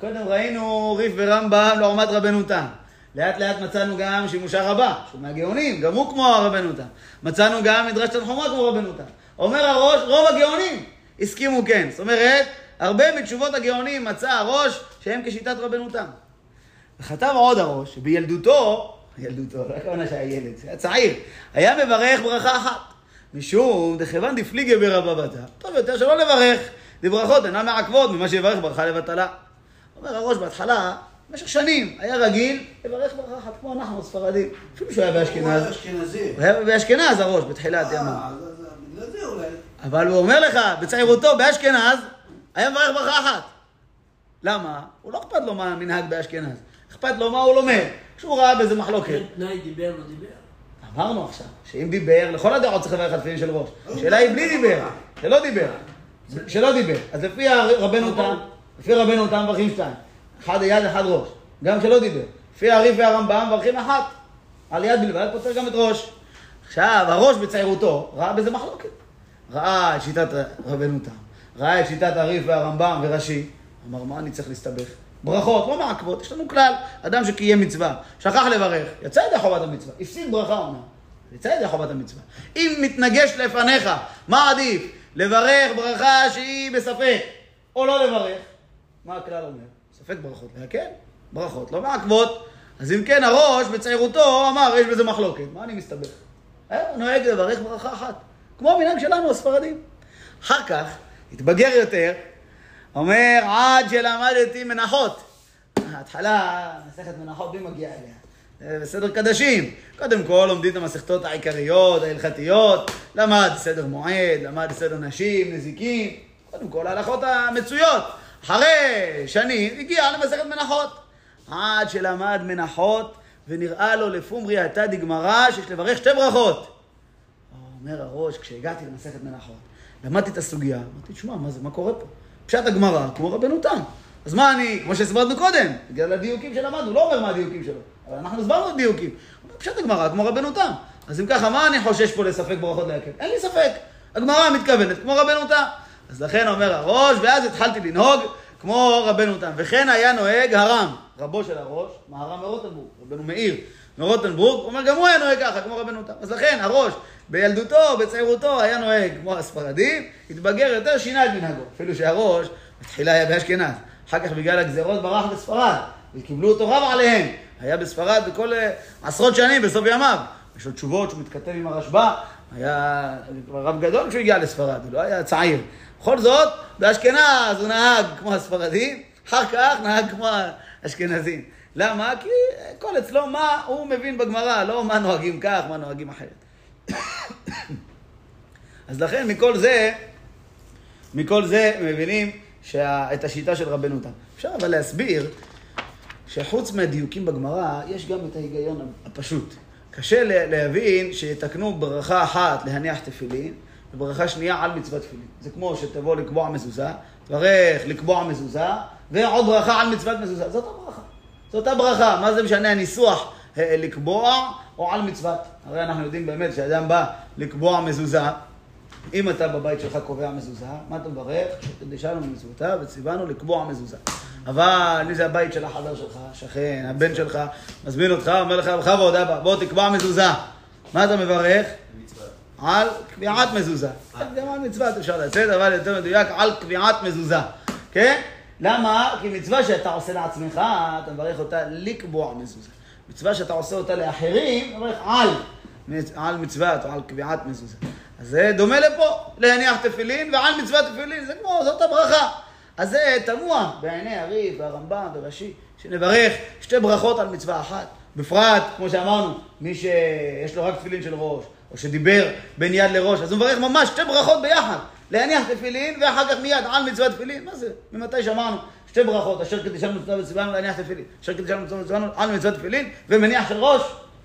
קודם ראינו ריף ורמב"ם לעומת רבנו תם. לאט לאט מצאנו גם שימושה רבה, שהוא מהגאונים, גם הוא כמו הרבנו תם. מצאנו גם מדרש תנחומה כמו רבנו תם. אומר הראש, רוב הגאונים הסכימו כן. זאת אומרת, הרבה מתשובות הגאונים מצא הראש שהם כשיטת רבנו תם. וכתב עוד הראש, שבילדותו, ילדותו, לא הכוונה שהיה ילד, היה צעיר, היה מברך ברכה אחת. משום דכיוון דפליגי ברבבתה, טוב יותר שלא לברך, דברכות אינן מעכבות ממה שיברך ברכה לבטלה. אומר הראש בהתחלה, במשך שנים, היה רגיל לברך ברכה אחת, כמו אנחנו הספרדים, אפילו שהוא היה באשכנז. הוא היה באשכנז הראש, בתחילת אה, ימיו. אבל הוא אומר לך, בצעירותו, באשכנז, היה מברך ברכה אחת. למה? הוא לא אכפת לו מה המנהג באשכנז. אכפת לו מה הוא לומד. כשהוא ראה באיזה מחלוקת. תנאי דיבר, לא דיבר. אמרנו עכשיו, שאם דיבר, לכל הדעות צריך לברך על תפילין של ראש. השאלה היא בלי דיבר, זה לא דיבר. שלא דיבר. אז לפי רבנו תם, לפי רבנו תם מברכים שתיים. אחד יד, אחד ראש. גם שלא דיבר. לפי הריף והרמב"ם מברכים אחת. על יד בלבד פותר גם את ראש. עכשיו, הראש בצעירותו ראה בזה מחלוקת. ראה את שיטת רבנו תם, ראה את שיטת הריף והרמב"ם ורש"י, אמר, מה אני צריך להסתבך? ברכות, לא מעכבות, יש לנו כלל, אדם שקיים מצווה, שכח לברך, יצא ידי חובת המצווה, הפסיד ברכה אומנם, יצא ידי חובת המצווה. אם מתנגש לפניך, מה עדיף? לברך ברכה שהיא בספק, או לא לברך? מה הכלל אומר? ספק ברכות, להקל, ברכות, לא מעכבות. אז אם כן, הראש בצעירותו אמר, יש בזה מחלוקת, מה אני מסתבך? אה, נוהג לברך ברכה אחת, כמו המנהג שלנו, הספרדים. אחר כך, התבגר יותר, אומר, עד שלמדתי מנחות. ההתחלה, מסכת מנחות, מי מגיע אליה? בסדר קדשים. קודם כל לומדים את המסכתות העיקריות, ההלכתיות, למד סדר מועד, למד סדר נשים, נזיקים, קודם כל ההלכות המצויות. אחרי שנים הגיע למסכת מנחות. עד שלמד מנחות ונראה לו לפומרי עתה דגמרא שיש לברך שתי ברכות. אומר הראש, כשהגעתי למסכת מנחות, למדתי את הסוגיה, אמרתי, תשמע, מה זה, מה קורה פה? פשט הגמרא, כמו רבנו תם. אז מה אני, כמו שהסברנו קודם, בגלל הדיוקים שלמדנו, לא אומר מה הדיוקים שלו, אבל אנחנו הסברנו דיוקים. פשט הגמרא, כמו רבנו תם. אז אם ככה, מה אני חושש פה לספק ברכות להקל? אין לי ספק. הגמרא מתכוונת, כמו רבנו תם. אז לכן אומר הראש, ואז התחלתי לנהוג כמו רבנו תם. וכן היה נוהג הרם, רבו של הראש, מהר"ם מרוטנבורג, רבנו מאיר מרוטנבורג, הוא אומר, גם הוא היה נוהג ככה, כמו רבנו תם. אז לכן, הראש, בילדותו, בצעירותו, היה נוהג כמו הספרדים, התבגר יותר, שינה את מנהגו. אפילו שהראש, בתחילה היה באשכנז. אחר כך בגלל הגזרות ברח לספרד, וקיבלו אותו רב עליהם. היה בספרד בכל אה, עשרות שנים, בסוף ימיו. יש לו תשובות שהוא מתכתב עם הרשב"א, היה כבר רב גדול כשהוא הגיע לספרד, הוא לא היה צעיר. בכל זאת, באשכנז הוא נהג כמו הספרדים, אחר כך נהג כמו האשכנזים. למה? כי הכל אצלו מה הוא מבין בגמרא, לא מה נוהגים כך, מה נוהגים אחרת. אז לכן מכל זה, מכל זה מבינים שה, את השיטה של רבנו תם. אפשר אבל להסביר שחוץ מהדיוקים בגמרא, יש גם את ההיגיון הפשוט. קשה לה- להבין שיתקנו ברכה אחת להניח תפילין, וברכה שנייה על מצוות תפילין. זה כמו שתבוא לקבוע מזוזה, תברך לקבוע מזוזה, ועוד ברכה על מצוות מזוזה. זאת הברכה. זאת הברכה. מה זה משנה הניסוח אה, לקבוע או על מצוות? הרי אנחנו יודעים באמת שאדם בא לקבוע מזוזה, אם אתה בבית שלך קובע מזוזה, מה אתה מברך? שקדשנו ממצוותיו וציוונו לקבוע מזוזה. אבל אם זה הבית של החבר שלך, שכן, הבן שלך, מזמין אותך, אומר לך, בכבוד אבא, בוא תקבע מזוזה. מה אתה מברך? על קביעת מזוזה. גם על מצוות אפשר לצאת, אבל יותר מדויק, על קביעת מזוזה. כן? למה? כי מצווה שאתה עושה לעצמך, אתה מברך אותה לקבוע מזוזה. מצווה שאתה עושה אותה לאחרים, אתה מברך על, על מצוות או על קביעת מזוזה. אז זה דומה לפה, להניח תפילין ועל מצוות תפילין, זה כמו, זאת הברכה. אז זה תמוה בעיני הריב והרמב"ם ורש"י, שנברך שתי ברכות על מצווה אחת. בפרט, כמו שאמרנו, מי שיש לו רק תפילין של ראש, או שדיבר בין יד לראש, אז הוא מברך ממש שתי ברכות ביחד. להניח תפילין, ואחר כך מיד על מצוות תפילין. מה זה? ממתי שאמרנו שתי ברכות, אשר קדישנו מצוות וציוונו להניח תפילין. אשר קדישנו מצוות וציוונו על מצוות תפילין, ומניח של ראש.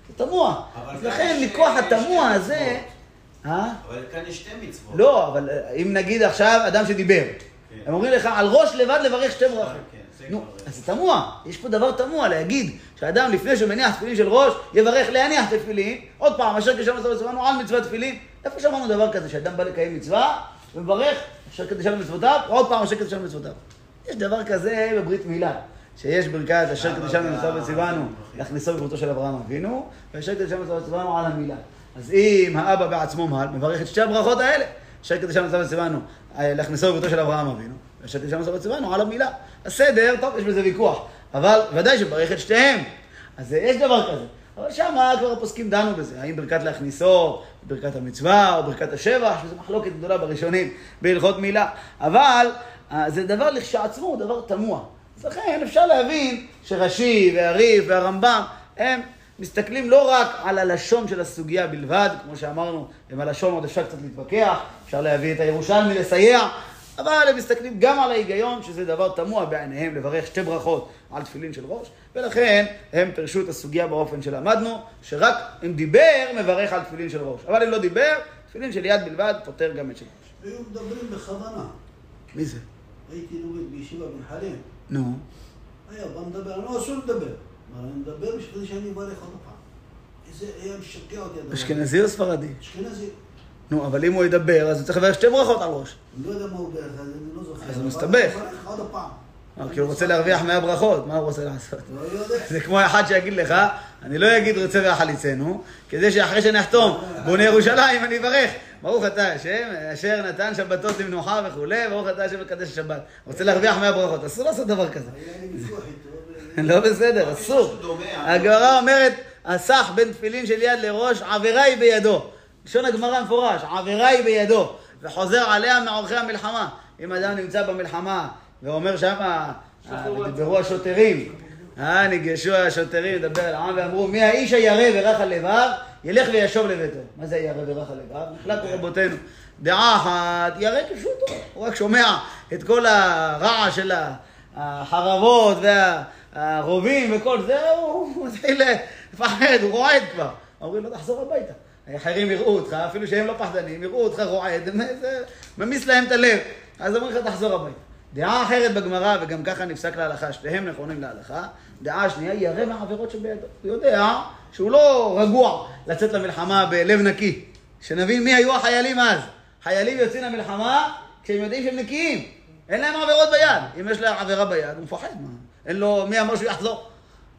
זה תמוה. אז לכן, מכוח התמוה הזה... אה? אבל כאן יש שתי מצוות. לא, אבל אה, אם נגיד עכשיו אדם שדיבר, הם אומרים לך על ראש לבד לברך שתי ברכות. כן, נו, אז זה תמוה, יש פה דבר תמוה להגיד שאדם לפני שהוא מניח תפילין של ראש, יברך להניח תפילין, עוד פעם, אשר כשם וצוונו על מצוות תפילין, איפה שמענו דבר כזה, שאדם בא לקיים מצווה, ומברך אשר קדישנו מצוותיו, עוד פעם אשר קדישנו מצוותיו. יש דבר כזה בברית מילה, שיש ברכת אשר אבל קדישנו מצוות ב- וציוונו, להכניסו בבריתו של אברהם אבינו, ואשר קדישנו מצוות וציוונו על המילה. אז אם האבא בעצמו מעל, מברך את שתי הברכות האלה, אשר קדישנו מצוות וציוונו, אה, להכניסו בבריתו של אברהם אבינו, ואשר קדישנו מצוות וציוונו על המילה. הסדר, טוב, יש בזה ויכוח, אבל ודאי שברך את שתיהם. אז אה, יש דבר כזה. אבל שמה כבר הפוסקים דנו בזה, האם ברכת להכניסו, ברכת המצווה או ברכת השבח, שזו מחלוקת גדולה בראשונים בהלכות מילה. אבל אה, זה דבר לכשעצמו, הוא דבר תמוה. אז לכן אפשר להבין שרש"י והריף והרמב"ם, הם מסתכלים לא רק על הלשון של הסוגיה בלבד, כמו שאמרנו, עם הלשון עוד אפשר קצת להתווכח, אפשר להביא את הירושלמי לסייע, אבל הם מסתכלים גם על ההיגיון, שזה דבר תמוה בעיניהם לברך שתי ברכות על תפילין של ראש, ולכן הם פירשו את הסוגיה באופן שלמדנו, שרק אם דיבר, מברך על תפילין של ראש. אבל אם לא דיבר, תפילין של יד בלבד פותר גם את של ראש. היו מדברים בכוונה. מי זה? הייתי לומד בישיבה בנחלים. נו. היה בא מדבר, אני לא אסור לדבר. אני מדבר בשביל שאני אברך עוד פעם. איזה, היה משגע אותי. אשכנזי או ספרדי? אשכנזי. נו, אבל אם הוא ידבר, אז הוא צריך לברך שתי ברכות על ראש. אני לא יודע מה הוא ברך, אז אני לא זוכר. אז הוא מסתבך. עוד פעם. אה, כי הוא רוצה להרוויח מהברכות, מה הוא רוצה לעשות? לא יודע. זה כמו אחד שיגיד לך, אני לא אגיד רוצה ויחליצנו, כדי שאחרי שנחתום בונה ירושלים אני אברך. ברוך אתה השם, אשר נתן שבתות למנוחה וכולי, ברוך אתה השם מקדש השבת. רוצה להרוויח מהברכות, אסור לעשות דבר כזה. לא בסדר, אסור. הגמרא אומרת, הסח בין תפילין של יד לראש, עבירה היא בידו. לשון הגמרא מפורש, עבירה היא בידו. וחוזר עליה מעורכי המלחמה. אם אדם נמצא במלחמה ואומר שמה, אה, דיברו השוטרים, אה, ניגשו השוטרים לדבר אל העם ואמרו, מי האיש הירא ורך על לבב, ילך וישוב לביתו. מה זה ירא ורך על לבב? נחלקו רבותינו. דעה אחת, ירא כפשוטו. הוא רק שומע את כל הרעש של החרבות והרובים וכל זה, הוא מתחיל לפחד, הוא רועד כבר. אומרים לו, תחזור הביתה. האחרים יראו אותך, אפילו שהם לא פחדנים, יראו אותך רועד, זה ממיס להם את הלב. אז אומרים לך, תחזור הביתה. דעה אחרת בגמרא, וגם ככה נפסק להלכה, שתיהם נכונים להלכה. דעה שנייה, ירא מהעבירות שבידו. הוא יודע שהוא לא רגוע לצאת למלחמה בלב נקי. שנבין מי היו החיילים אז. חיילים יוצאים למלחמה כשהם יודעים שהם נקיים. אין להם עבירות ביד. אם יש להם עבירה ביד, הוא מפחד. מה? אין לו, מי אמר שהוא יחזור?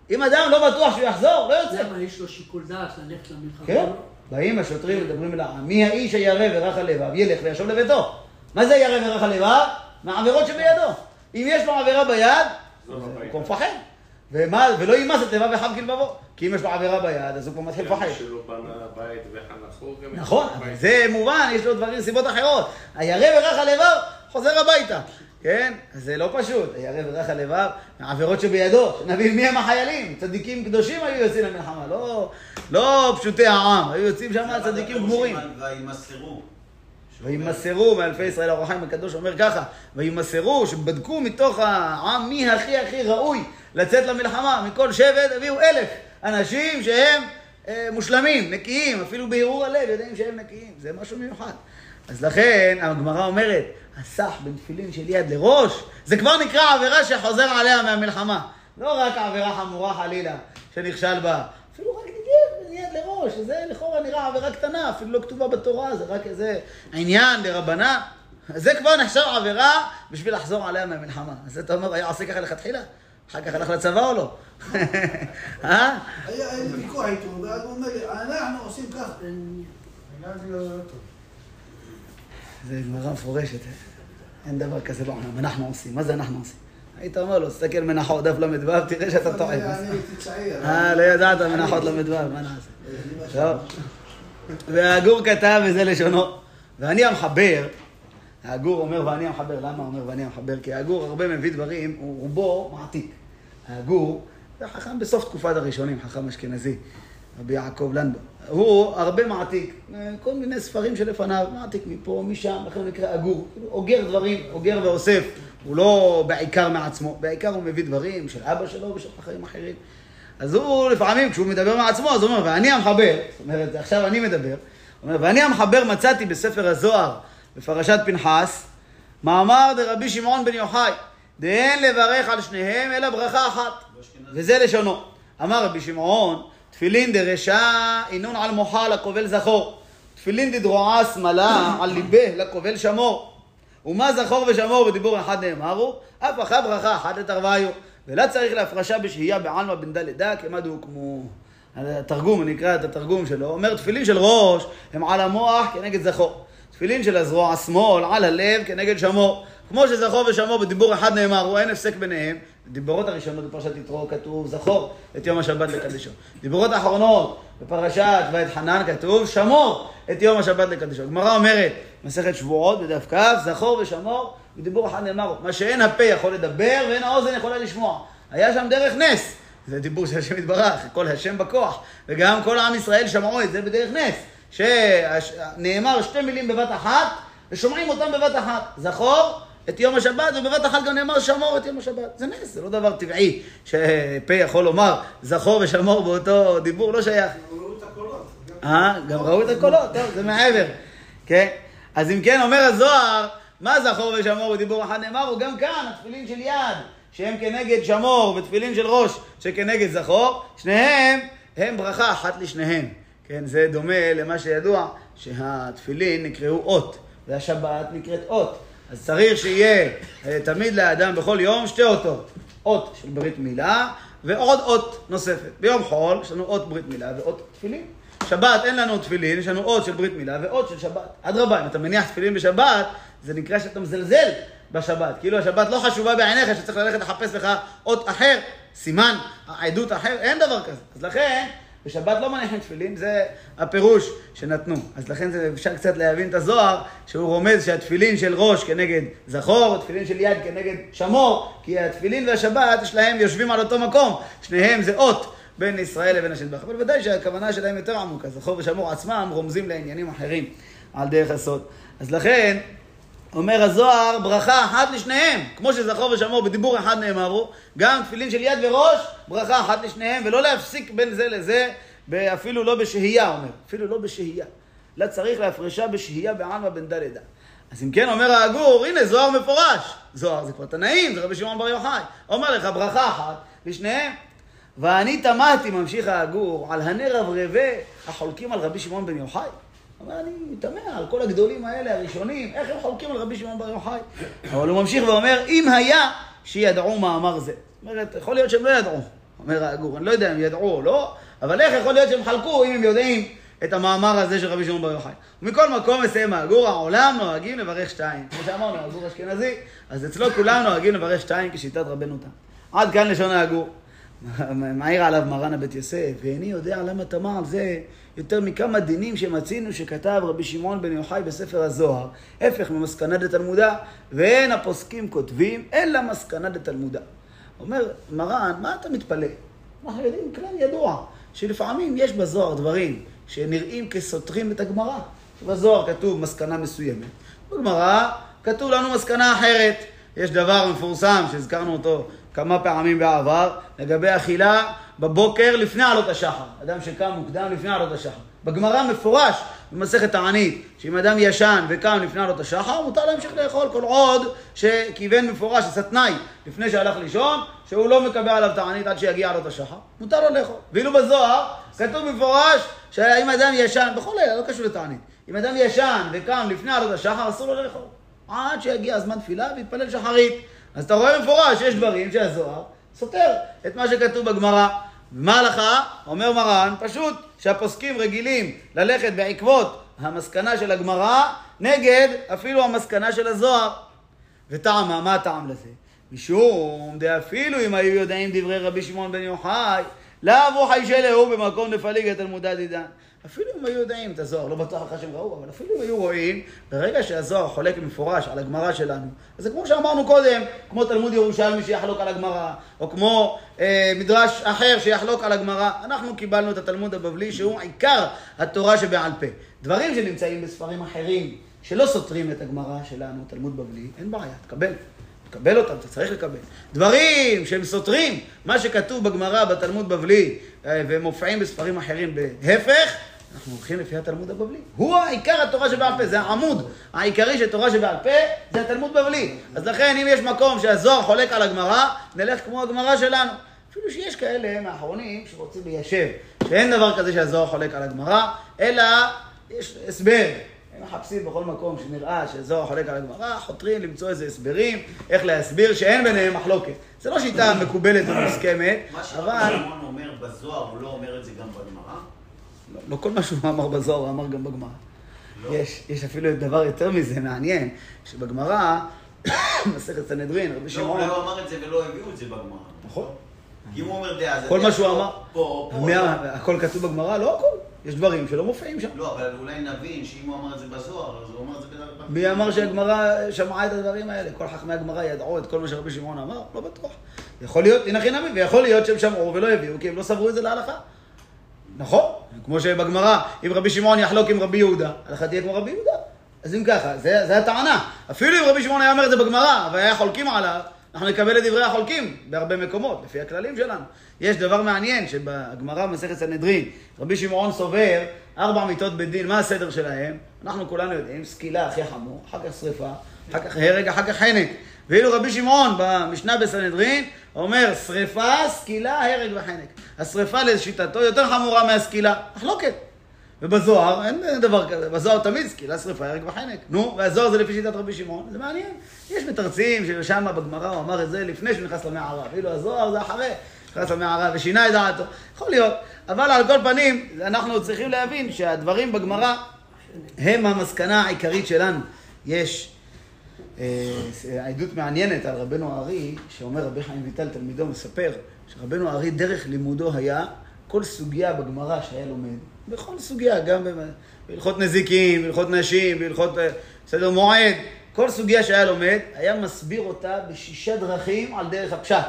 אם אדם לא בטוח שהוא יחזור, לא יוצא. למה יש לו שיקול דעת ללכת למלחמה? כן, באים השוטרים מדברים אל העם, מי האיש הירא ורך הלבב, ילך וישוב לביתו. מה זה ירא ורך הלבב? מהעבירות שבידו. אם יש לו עבירה ביד, הוא כבר מפחד. ומה, ולא יימס את לבב וחב כלבבו. כי אם יש לו עבירה ביד, אז הוא כבר מתחיל לפחד. גם... את נכון, זה מובן, יש לו דברים, סיבות אחרות. הירא ורך הלבב, חוזר הביתה. כן? זה לא פשוט. הירא ורך הלבב, העבירות שבידו, שנבין מי הם החיילים. צדיקים קדושים היו יוצאים למלחמה, לא, לא פשוטי העם, היו יוצאים שם צדיקים גמורים. וימסרו. וימסרו מאלפי ישראל, האור החיים הקדוש אומר ככה, וימסרו, שבדקו מתוך העם מי הכי הכי ראוי לצאת למלחמה, מכל שבט הביאו אלף אנשים שהם אה, מושלמים, נקיים, אפילו בהרהור הלב יודעים שהם נקיים, זה משהו מיוחד. אז לכן הגמרא אומרת, הסח בין תפילין של יד לראש, זה כבר נקרא עבירה שחוזר עליה מהמלחמה. לא רק עבירה חמורה חלילה, שנכשל בה, אפילו רק בין יד לראש, שזה לכאורה נראה עבירה קטנה, אפילו לא כתובה בתורה, זה רק איזה עניין דרבנן. זה כבר נחשב עבירה בשביל לחזור עליה מהמלחמה. אז אתה אומר, היה עושה ככה לכתחילה? אחר כך הלך לצבא או לא? אה? היה ויכוח איתו, ואז הוא אומר לי, אנחנו עושים ככה. זה גמרא מפורשת. אין דבר כזה בעולם, אנחנו עושים. מה זה אנחנו עושים? היית אומר לו, תסתכל מנחות, דף ל"ו, תראה שאתה טועה. אני הייתי צעיר. אה, לא ידעת מנחות ל"ו, מה נעשה? טוב. והגור כתב, וזה לשונו. ואני המחבר, הגור אומר ואני המחבר, למה אומר ואני המחבר? כי הגור הרבה מביא דברים, הוא רובו מעתיק. הגור, זה חכם בסוף תקופת הראשונים, חכם אשכנזי, רבי יעקב לנדו. הוא הרבה מעתיק, כל מיני ספרים שלפניו, מעתיק מפה, משם, לכן הוא נקרא הגור. כאילו, אוגר דברים, אוגר ואוסף. הוא לא בעיקר מעצמו, בעיקר הוא מביא דברים של אבא שלו ושל חכמים אחרים. אז הוא לפעמים, כשהוא מדבר מעצמו, אז הוא אומר, ואני המחבר, זאת אומרת, עכשיו אני מדבר, הוא אומר, ואני המחבר מצאתי בספר הזוהר, בפרשת פנחס, מאמר דרבי שמעון בן יוחאי, דאין לברך על שניהם אלא ברכה אחת, וזה לשונו. אמר רבי שמעון, תפילין דרשע אינון על מוחה לקובל זכור, תפילין דדרועה שמאלה על ליבה לקובל שמור. ומה זכור ושמור בדיבור אחד נאמרו, אף אחת ברכה אחת לתרוויו. ולא צריך להפרשה בשהייה בעלמא בן ד' דא כמד הוא כמו... התרגום, אני אקרא את התרגום שלו, אומר תפילין של ראש הם על המוח כנגד זכור. תפילין של הזרוע שמאל על הלב כנגד שמור. כמו שזכור ושמור בדיבור אחד נאמרו, אין הפסק ביניהם. בדיברות הראשונות בפרשת יתרו כתוב זכור את יום השבת לקדשו. דיברות האחרונות בפרשת ואת חנן כתוב שמור את יום השבת לקדשו. הגמרא אומרת, מסכת שבועות בדף כ', זכור ושמור, בדיבור אחד נאמר, מה שאין הפה יכול לדבר ואין האוזן יכולה לשמוע. היה שם דרך נס. זה דיבור של השם יתברך, כל השם בכוח. וגם כל עם ישראל שמעו את זה בדרך נס. שנאמר שתי מילים בבת אחת, ושומעים אותם בבת אחת. זכור את יום השבת, ובבת אחת גם נאמר שמור את יום השבת. זה נס, זה לא דבר טבעי שפה יכול לומר זכור ושמור באותו דיבור, לא שייך. ראו את הקולות. אה, גם ראו את הקולות, טוב, זה מעבר. כן? אז אם כן, אומר הזוהר, מה זכור ושמור בדיבור אחד נאמר, וגם כאן התפילין של יד, שהם כנגד שמור, ותפילין של ראש, שכנגד זכור, שניהם הם ברכה אחת לשניהם. כן, זה דומה למה שידוע, שהתפילין נקראו אות, והשבת נקראת אות. אז צריך שיהיה אה, תמיד לאדם בכל יום שתי אותות. אות של ברית מילה ועוד אות נוספת. ביום חול יש לנו אות ברית מילה ואות תפילין. שבת אין לנו תפילין, יש לנו אות של ברית מילה ואות של שבת. אדרבה, אם אתה מניח תפילין בשבת, זה נקרא שאתה מזלזל בשבת. כאילו השבת לא חשובה בעיניך, שצריך ללכת לחפש לך אות אחר, סימן, עדות אחר, אין דבר כזה. אז לכן, בשבת לא מניחים תפילין, זה הפירוש שנתנו. אז לכן זה אפשר קצת להבין את הזוהר, שהוא רומז שהתפילין של ראש כנגד זכור, תפילין של יד כנגד שמור, כי התפילין והשבת יש להם, יושבים על אותו מקום, שניהם זה אות. בין ישראל לבין השם אבל ודאי שהכוונה שלהם יותר עמוקה, זכור ושמור עצמם רומזים לעניינים אחרים על דרך הסוד. אז לכן, אומר הזוהר, ברכה אחת לשניהם. כמו שזכור ושמור בדיבור אחד נאמרו, גם תפילין של יד וראש, ברכה אחת לשניהם, ולא להפסיק בין זה לזה, אפילו לא בשהייה, אומר. אפילו לא בשהייה. לא צריך להפרשה בשהייה בעלמא בן דלדה. אז אם כן, אומר העגור, הנה זוהר מפורש. זוהר זה כבר תנאים, זה רבי שמעון בר יוחאי. אומר לך, ברכה אחת לשניהם. ואני תמהתי, ממשיך העגור, על הנרברבי החולקים על רבי שמעון בן יוחאי. אומר, אני תמה על כל הגדולים האלה, הראשונים, איך הם חולקים על רבי שמעון בר יוחאי. אבל הוא ממשיך ואומר, אם היה שידעו מאמר זה. זאת אומרת, יכול להיות שהם לא ידעו, אומר העגור. אני לא יודע אם ידעו או לא, אבל איך יכול להיות שהם חלקו אם הם יודעים את המאמר הזה של רבי שמעון בר יוחאי. ומכל מקום מסיים העגור, העולם נוהגים לברך שתיים. כמו שאמרנו, העגור אשכנזי, אז אצלו כולם נוהגים לברך שתיים כשיטת רבנו תם. עד כאן לשון העגור. מעיר עליו מרן הבית יוסף, ואיני יודע למה תמר על זה יותר מכמה דינים שמצינו שכתב רבי שמעון בן יוחאי בספר הזוהר, הפך ממסקנה דתלמודה, ואין הפוסקים כותבים אלא מסקנה דתלמודה. אומר מרן, מה אתה מתפלא? אנחנו יודעים כלל ידוע, שלפעמים יש בזוהר דברים שנראים כסותרים את הגמרא. בזוהר כתוב מסקנה מסוימת, בגמרא כתוב לנו מסקנה אחרת. יש דבר מפורסם שהזכרנו אותו כמה פעמים בעבר, לגבי אכילה בבוקר לפני עלות השחר. אדם שקם מוקדם לפני עלות השחר. בגמרא מפורש במסכת תענית, שאם אדם ישן וקם לפני עלות השחר, מותר להמשיך לאכול כל עוד שכיוון מפורש, עשה תנאי לפני שהלך לישון, שהוא לא מקבל עליו תענית עד שיגיע עלות השחר, מותר לו לאכול. ואילו בזוהר כתוב מפורש שאם אדם ישן, בכל לילה, לא קשור לתענית, אם אדם ישן וקם לפני עלות השחר, אסור לו לאכול. עד שיגיע הזמן תפילה ויתפלל שחרית. אז אתה רואה במפורש שיש דברים שהזוהר סותר את מה שכתוב בגמרא. ומה הלכה? אומר מרן, פשוט שהפוסקים רגילים ללכת בעקבות המסקנה של הגמרא נגד אפילו המסקנה של הזוהר. וטעמה, מה הטעם לזה? משום דאפילו אם היו יודעים דברי רבי שמעון בן יוחאי, לאו חיישלהו במקום לפליג את תלמודה דידן. אפילו אם היו יודעים את הזוהר, לא בטוח לך שהם ראו, אבל אפילו אם היו רואים, ברגע שהזוהר חולק במפורש על הגמרא שלנו, אז זה כמו שאמרנו קודם, כמו תלמוד ירושלמי שיחלוק על הגמרא, או כמו אה, מדרש אחר שיחלוק על הגמרא, אנחנו קיבלנו את התלמוד הבבלי שהוא עיקר התורה שבעל פה. דברים שנמצאים בספרים אחרים, שלא סותרים את הגמרא שלנו, תלמוד בבלי, אין בעיה, תקבל. תקבל אותם, אתה צריך לקבל. דברים שהם סותרים מה שכתוב בגמרא, בתלמוד בבלי, אה, ומופיעים בספרים אחרים בהפך, אנחנו הולכים לפי התלמוד הבבלי. הוא העיקר התורה שבעל פה, זה העמוד העיקרי של תורה שבעל פה, זה התלמוד בבלי. אז לכן, אם יש מקום שהזוהר חולק על הגמרא, נלך כמו הגמרא שלנו. אפילו שיש כאלה מהאחרונים שרוצים ליישב, שאין דבר כזה שהזוהר חולק על הגמרא, אלא יש הסבר. הם מחפשים בכל מקום שנראה שהזוהר חולק על הגמרא, חותרים למצוא איזה הסברים, איך להסביר שאין ביניהם מחלוקת. זה לא שיטה מקובלת ומוסכמת, מה אבל... שרבי שמעון אומר בזוהר, הוא לא אומר את זה גם בגמרא? לא, לא כל מה שהוא אמר בזוהר הוא אמר גם בגמרא. לא. יש, יש אפילו דבר יותר מזה, מעניין, שבגמרא, מסכת סנהדרין, רבי לא, שמעון... הוא לא אמר את זה ולא הביאו את זה בגמרא. נכון. אם הוא אומר דעה, זה כל מה שהוא אמר, פה, פה. מה- הכל כתוב בגמרא? לא הכל. יש דברים שלא מופיעים שם. לא, אבל אולי נבין שאם הוא אמר את זה בזוהר, אז הוא אמר את זה בדרך כלל. מי אמר שהגמרא שמעה את הדברים האלה? כל חכמי הגמרא ידעו את כל מה שרבי שמעון אמר? לא בטוח. יכול להיות, הנה חינמי, ויכול להיות שהם שמעו ולא הביאו, כי הם לא סברו את זה להלכה. נכון, כמו שבגמרא, אם רבי שמעון יחלוק עם רבי יהודה, ההלכה תהיה כמו רבי יהודה. אז אם ככה, זה, זה הטענה. אפילו אם רבי שמעון היה אומר את זה בגמרא, והיה חולקים עליו, אנחנו נקבל את דברי החולקים בהרבה מקומות, לפי הכללים שלנו. יש דבר מעניין, שבגמרא במסכת סנהדרין, רבי שמעון סובר ארבע מיתות בית דין, מה הסדר שלהם? אנחנו כולנו יודעים, סקילה הכי חמור, אחר כך שריפה, אחר כך הרג, אחר כך חנק. ואילו רבי שמעון במשנה בסנהדרין אומר שריפה, סקילה, הרג וחנק. השריפה לשיטתו יותר חמורה מהסקילה, מחלוקת. ובזוהר אין דבר כזה, בזוהר תמיד סקילה, שריפה, הרג וחנק. נו, והזוהר זה לפי שיטת רבי שמעון, זה מעניין. יש מתרצים ששם בגמרא הוא אמר את זה לפני שהוא נכנס למערה, ואילו הזוהר זה אחרי, נכנס למערה ושינה את דעתו. יכול להיות. אבל על כל פנים, אנחנו צריכים להבין שהדברים בגמרא הם המסקנה העיקרית שלנו. יש עדות מעניינת על רבנו הארי, שאומר רבי חיים ויטל, תלמידו, מספר שרבנו הארי, דרך לימודו היה כל סוגיה בגמרא שהיה לומד, בכל סוגיה, גם בהלכות נזיקים, בהלכות נשים, בהלכות אה, סדר מועד, כל סוגיה שהיה לומד, היה מסביר אותה בשישה דרכים על דרך הפשט.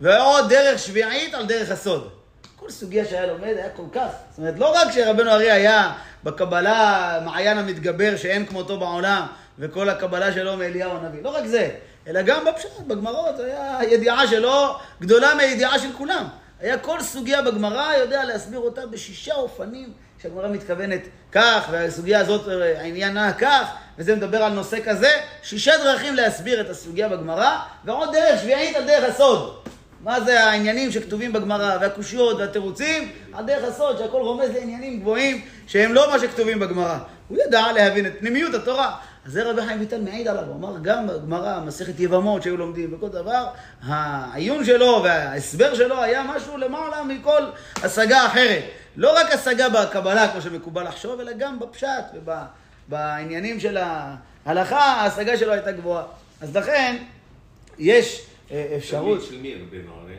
ועוד דרך שביעית על דרך הסוד. כל סוגיה שהיה לומד היה כל כך. זאת אומרת, לא רק שרבנו ארי היה בקבלה מעיין המתגבר שאין כמותו בעולם, וכל הקבלה שלו מאליהו הנביא. לא רק זה, אלא גם בפשט, בגמרות, היה ידיעה שלו גדולה מהידיעה של כולם. היה כל סוגיה בגמרא, יודע להסביר אותה בשישה אופנים שהגמרא מתכוונת כך, והסוגיה הזאת עניינה כך, וזה מדבר על נושא כזה. שישה דרכים להסביר את הסוגיה בגמרא, ועוד דרך שביעית על דרך הסוד. מה זה העניינים שכתובים בגמרא, והקושיות והתירוצים, על דרך הסוד, שהכל רומז לעניינים גבוהים שהם לא מה שכתובים בגמרא. הוא ידע להבין את פנימיות התורה. אז זה רבי חיים ויטל מעיד עליו, הוא אמר גם בגמרא, מסכת יבמות שהיו לומדים וכל דבר, העיון שלו וההסבר שלו היה משהו למעלה מכל השגה אחרת. לא רק השגה בקבלה, כמו שמקובל לחשוב, אלא גם בפשט ובעניינים של ההלכה, ההשגה שלו הייתה גבוהה. אז לכן, יש אה, אפשרות... תלמיד של מי רבינו הרי?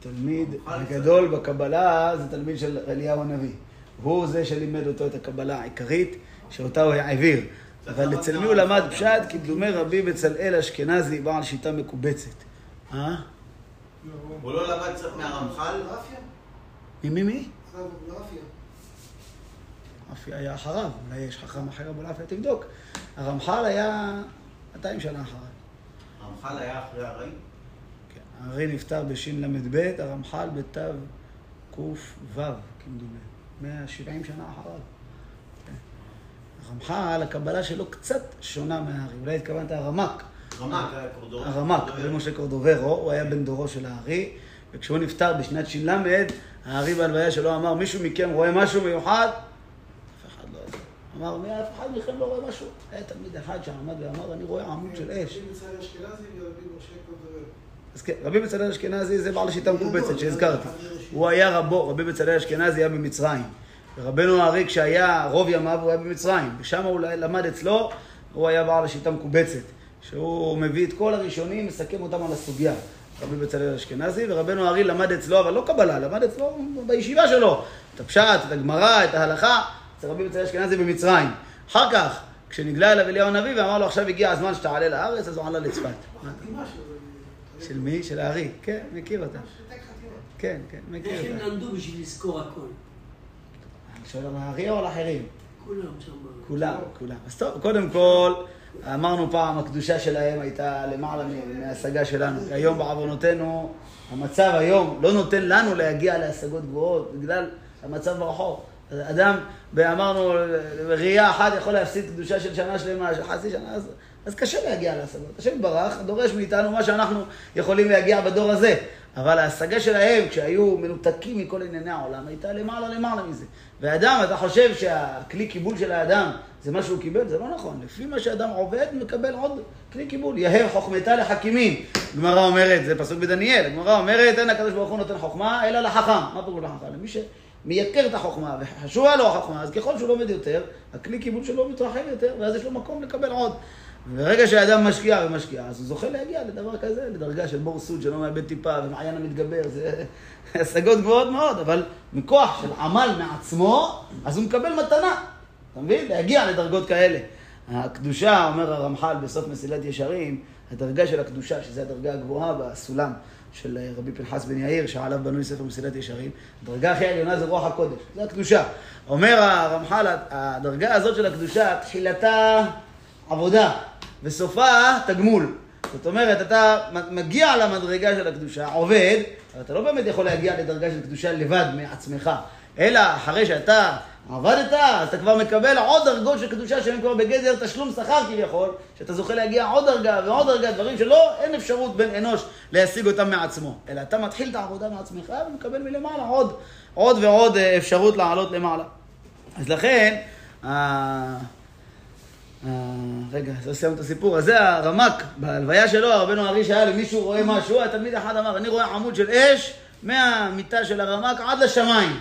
תלמיד הגדול בקבלה זה תלמיד של אליהו הנביא. הוא זה שלימד אותו את הקבלה העיקרית, שאותה הוא העביר. אבל אצל מי הוא למד פשט? כדומי רבי בצלאל אשכנזי, בעל שיטה מקובצת. אה? הוא לא למד קצת מהרמח"ל? ממי מי? רפיה. רפי היה אחריו, אולי יש חכם אחר אבו לאפיה, תבדוק. הרמח"ל היה 200 שנה אחריו. הרמח"ל היה אחרי הרי? כן, הארי נפטר בשל"ב, הרמח"ל בתו ק"ו, כמדומה. 170 שנה אחריו. הרמח"ל, הקבלה שלו קצת שונה מהארי. אולי התכוונת הרמ"ק. רמ"ק היה קורדובר. הרמ"ק, רבי משה קורדוברו, הוא היה בן דורו של הארי, וכשהוא נפטר בשנת ש"ל, הארי בהלוויה שלו אמר, מישהו מכם רואה משהו מיוחד? אף אחד לא יודע. אמר, מי אף אחד מכם לא רואה משהו? היה תלמיד אחד שעמד ואמר, אני רואה עמוד של אש. אז כן, רבי בצלאל אשכנזי זה בעל השיטה המקובצת שהזכרתי. הוא היה רבו, רבי בצלאל אשכנזי היה במצרים. ורבנו הארי כשהיה רוב ימיו הוא היה במצרים. ושם הוא למד אצלו, הוא היה בעל השיטה המקובצת. שהוא מביא את כל הראשונים, מסכם אותם על הסוגיה. רבי בצלאל אשכנזי, ורבנו הארי למד אצלו, אבל לא קבלה, למד אצלו בישיבה שלו. את הפשט, את הגמרא, את ההלכה, אצל רבי בצלאל אשכנזי במצרים. אחר כך, כשנגלה אליו אליהו הנביא ואמר לו עכשיו הגיע הזמן שתעלה לארץ, אז הוא עלה לצפת. של מי? של הארי. כן, מכיר אותה. כן, כן, מכיר איך הם אותה. למדו בשביל לזכור הכל? אני שואל על הארי או על אחרים? כולם שם. כולם, כולם. אז טוב, קודם כל, אמרנו פעם, הקדושה שלהם הייתה למעלה מההשגה שלנו. היום בעוונותינו, המצב היום לא נותן לנו להגיע להשגות גבוהות בגלל המצב ברחוב. אדם, אמרנו, ראייה אחת יכול להפסיד קדושה של שנה שלמה, של חצי שנה, אז, אז קשה להגיע להשגות. השם יתברך דורש מאיתנו מה שאנחנו יכולים להגיע בדור הזה. אבל ההשגה שלהם, כשהיו מנותקים מכל ענייני העולם, הייתה למעלה למעלה מזה. ואדם, אתה חושב שהכלי קיבול של האדם זה מה שהוא קיבל? זה לא נכון. לפי מה שאדם עובד, מקבל עוד כלי קיבול. יהא חוכמתה לחכימים. גמרא אומרת, זה פסוק בדניאל, הגמרא אומרת, אין הקדוש ברוך הוא נותן חוכמה, אלא לחכם. מה פירוש לחכם? למי שמייקר את החוכמה וחשובה לו החוכמה, אז ככל שהוא לומד יותר, הכלי קיבול שלו מתרחב יותר, ואז יש לו מקום לקבל עוד. ברגע שאדם משקיע ומשקיע, אז הוא זוכה להגיע לדבר כזה, לדרגה של בור סוד שלא מאבד טיפה, ומעיין המתגבר, זה השגות גבוהות מאוד, אבל מכוח של עמל מעצמו, אז הוא מקבל מתנה, אתה מבין? להגיע לדרגות כאלה. הקדושה, אומר הרמח"ל בסוף מסילת ישרים, הדרגה של הקדושה, שזו הדרגה הגבוהה בסולם של רבי פנחס בן יאיר, שעליו בנוי ספר מסילת ישרים, הדרגה הכי עליונה זה רוח הקודש, זה הקדושה. אומר הרמח"ל, הדרגה הזאת של הקדושה, תחילתה עבודה, וסופה תגמול. זאת אומרת, אתה מגיע למדרגה של הקדושה, עובד, אבל אתה לא באמת יכול להגיע לדרגה של קדושה לבד מעצמך, אלא אחרי שאתה עבדת, אז אתה כבר מקבל עוד דרגות של קדושה שהם כבר בגדר תשלום שכר כביכול, שאתה זוכה להגיע עוד דרגה ועוד דרגה, דברים שלא, אין אפשרות בן אנוש להשיג אותם מעצמו. אלא אתה מתחיל את העבודה מעצמך ומקבל מלמעלה עוד, עוד ועוד אה, אפשרות לעלות למעלה. אז לכן, אה, רגע, אז סיימנו את הסיפור. אז זה הרמק, בהלוויה שלו, רבנו ארי שהיה למישהו רואה משהו, התלמיד אחד אמר, אני רואה עמוד של אש מהמיטה של הרמק עד לשמיים.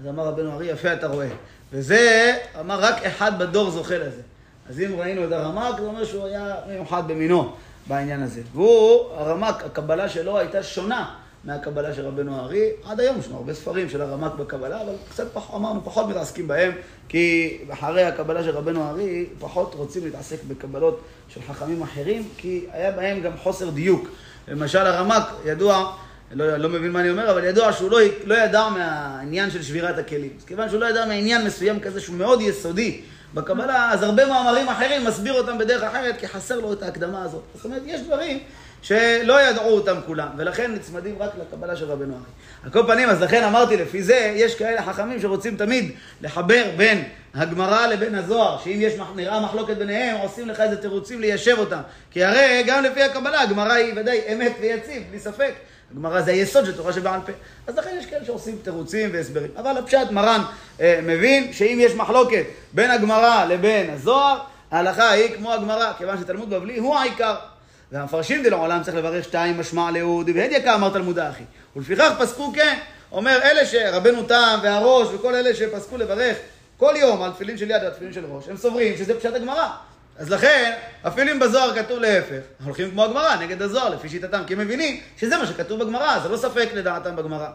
אז אמר רבנו ארי, יפה אתה רואה. וזה, אמר, רק אחד בדור זוכה לזה. אז אם ראינו את הרמק, זה אומר שהוא היה מיוחד במינו בעניין הזה. והוא, הרמק, הקבלה שלו הייתה שונה מהקבלה של רבנו הארי. עד היום יש לנו הרבה ספרים של הרמק בקבלה, אבל קצת פחות, אמרנו, פחות מתעסקים בהם, כי אחרי הקבלה של רבנו הארי, פחות רוצים להתעסק בקבלות של חכמים אחרים, כי היה בהם גם חוסר דיוק. למשל, הרמק ידוע... לא, לא מבין מה אני אומר, אבל ידוע שהוא לא, לא ידע מהעניין של שבירת הכלים. אז כיוון שהוא לא ידע מעניין מסוים כזה שהוא מאוד יסודי בקבלה, אז הרבה מאמרים אחרים מסביר אותם בדרך אחרת, כי חסר לו את ההקדמה הזאת. זאת אומרת, יש דברים שלא ידעו אותם כולם, ולכן נצמדים רק לקבלה של רבנו אחי. על כל פנים, אז לכן אמרתי, לפי זה, יש כאלה חכמים שרוצים תמיד לחבר בין הגמרא לבין הזוהר, שאם יש, נראה מחלוקת ביניהם, עושים לך איזה תירוצים ליישב אותם. כי הרי גם לפי הקבלה, הגמרא היא ודאי אמת ויציב, בלי ספק. הגמרא זה היסוד של תורה שבעל פה. אז לכן יש כאלה שעושים תירוצים והסברים. אבל הפשט מרן אה, מבין שאם יש מחלוקת בין הגמרא לבין הזוהר, ההלכה היא כמו הגמרא, כיוון שתלמוד בבלי הוא העיקר. והמפרשים דלעולם צריך לברך שתיים משמע לאהוד, והדיקה אמר תלמוד האחי. ולפיכך פסקו כן, אומר אלה שרבנו תם והראש וכל אלה שפסקו לברך כל יום על תפילין של יד ועל תפילין של ראש, הם סוברים שזה פשט הגמרא. אז לכן, אפילו אם בזוהר כתוב להפך, הולכים כמו הגמרא, נגד הזוהר, לפי שיטתם, כי הם מבינים שזה מה שכתוב בגמרא, זה לא ספק לדעתם בגמרא.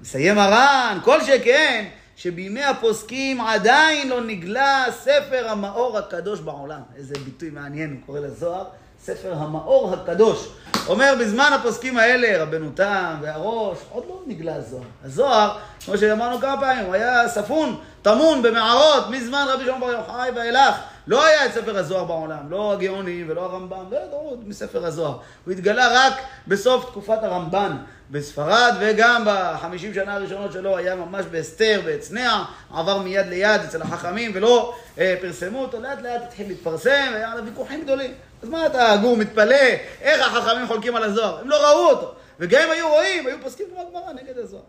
מסיים הר"ן, כל שכן, שבימי הפוסקים עדיין לא נגלה ספר המאור הקדוש בעולם. איזה ביטוי מעניין, הוא קורא לזוהר, ספר המאור הקדוש. אומר, בזמן הפוסקים האלה, רבנו תם והראש, עוד לא נגלה הזוהר. הזוהר, כמו שאמרנו כמה פעמים, הוא היה ספון, טמון במערות, מזמן רבי שלמה בר יוחאי ואילך. לא היה את ספר הזוהר בעולם, לא הגאונים ולא הרמב"ם, לא ידעו מספר הזוהר. הוא התגלה רק בסוף תקופת הרמב"ן בספרד, וגם בחמישים שנה הראשונות שלו היה ממש בהסתר, בהצנע, עבר מיד ליד אצל החכמים ולא אה, פרסמו אותו, לאט לאט התחיל להתפרסם, והיה לו ויכוחים גדולים. אז מה אתה גור מתפלא, איך החכמים חולקים על הזוהר? הם לא ראו אותו. וגם אם היו רואים, היו פוסקים כמו הגמרא נגד הזוהר.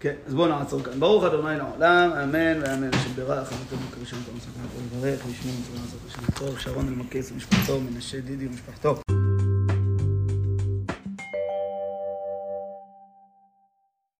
כן, אז בואו נעצור כאן. ברוך אדוני לעולם, אמן ואמן. השם ברך, אמרתם כראשון תום ספר, לברך, לשמור מצווה לעשות השם טוב, שרון אלמקס ומשפחתו, מנשה דידי ומשפחתו.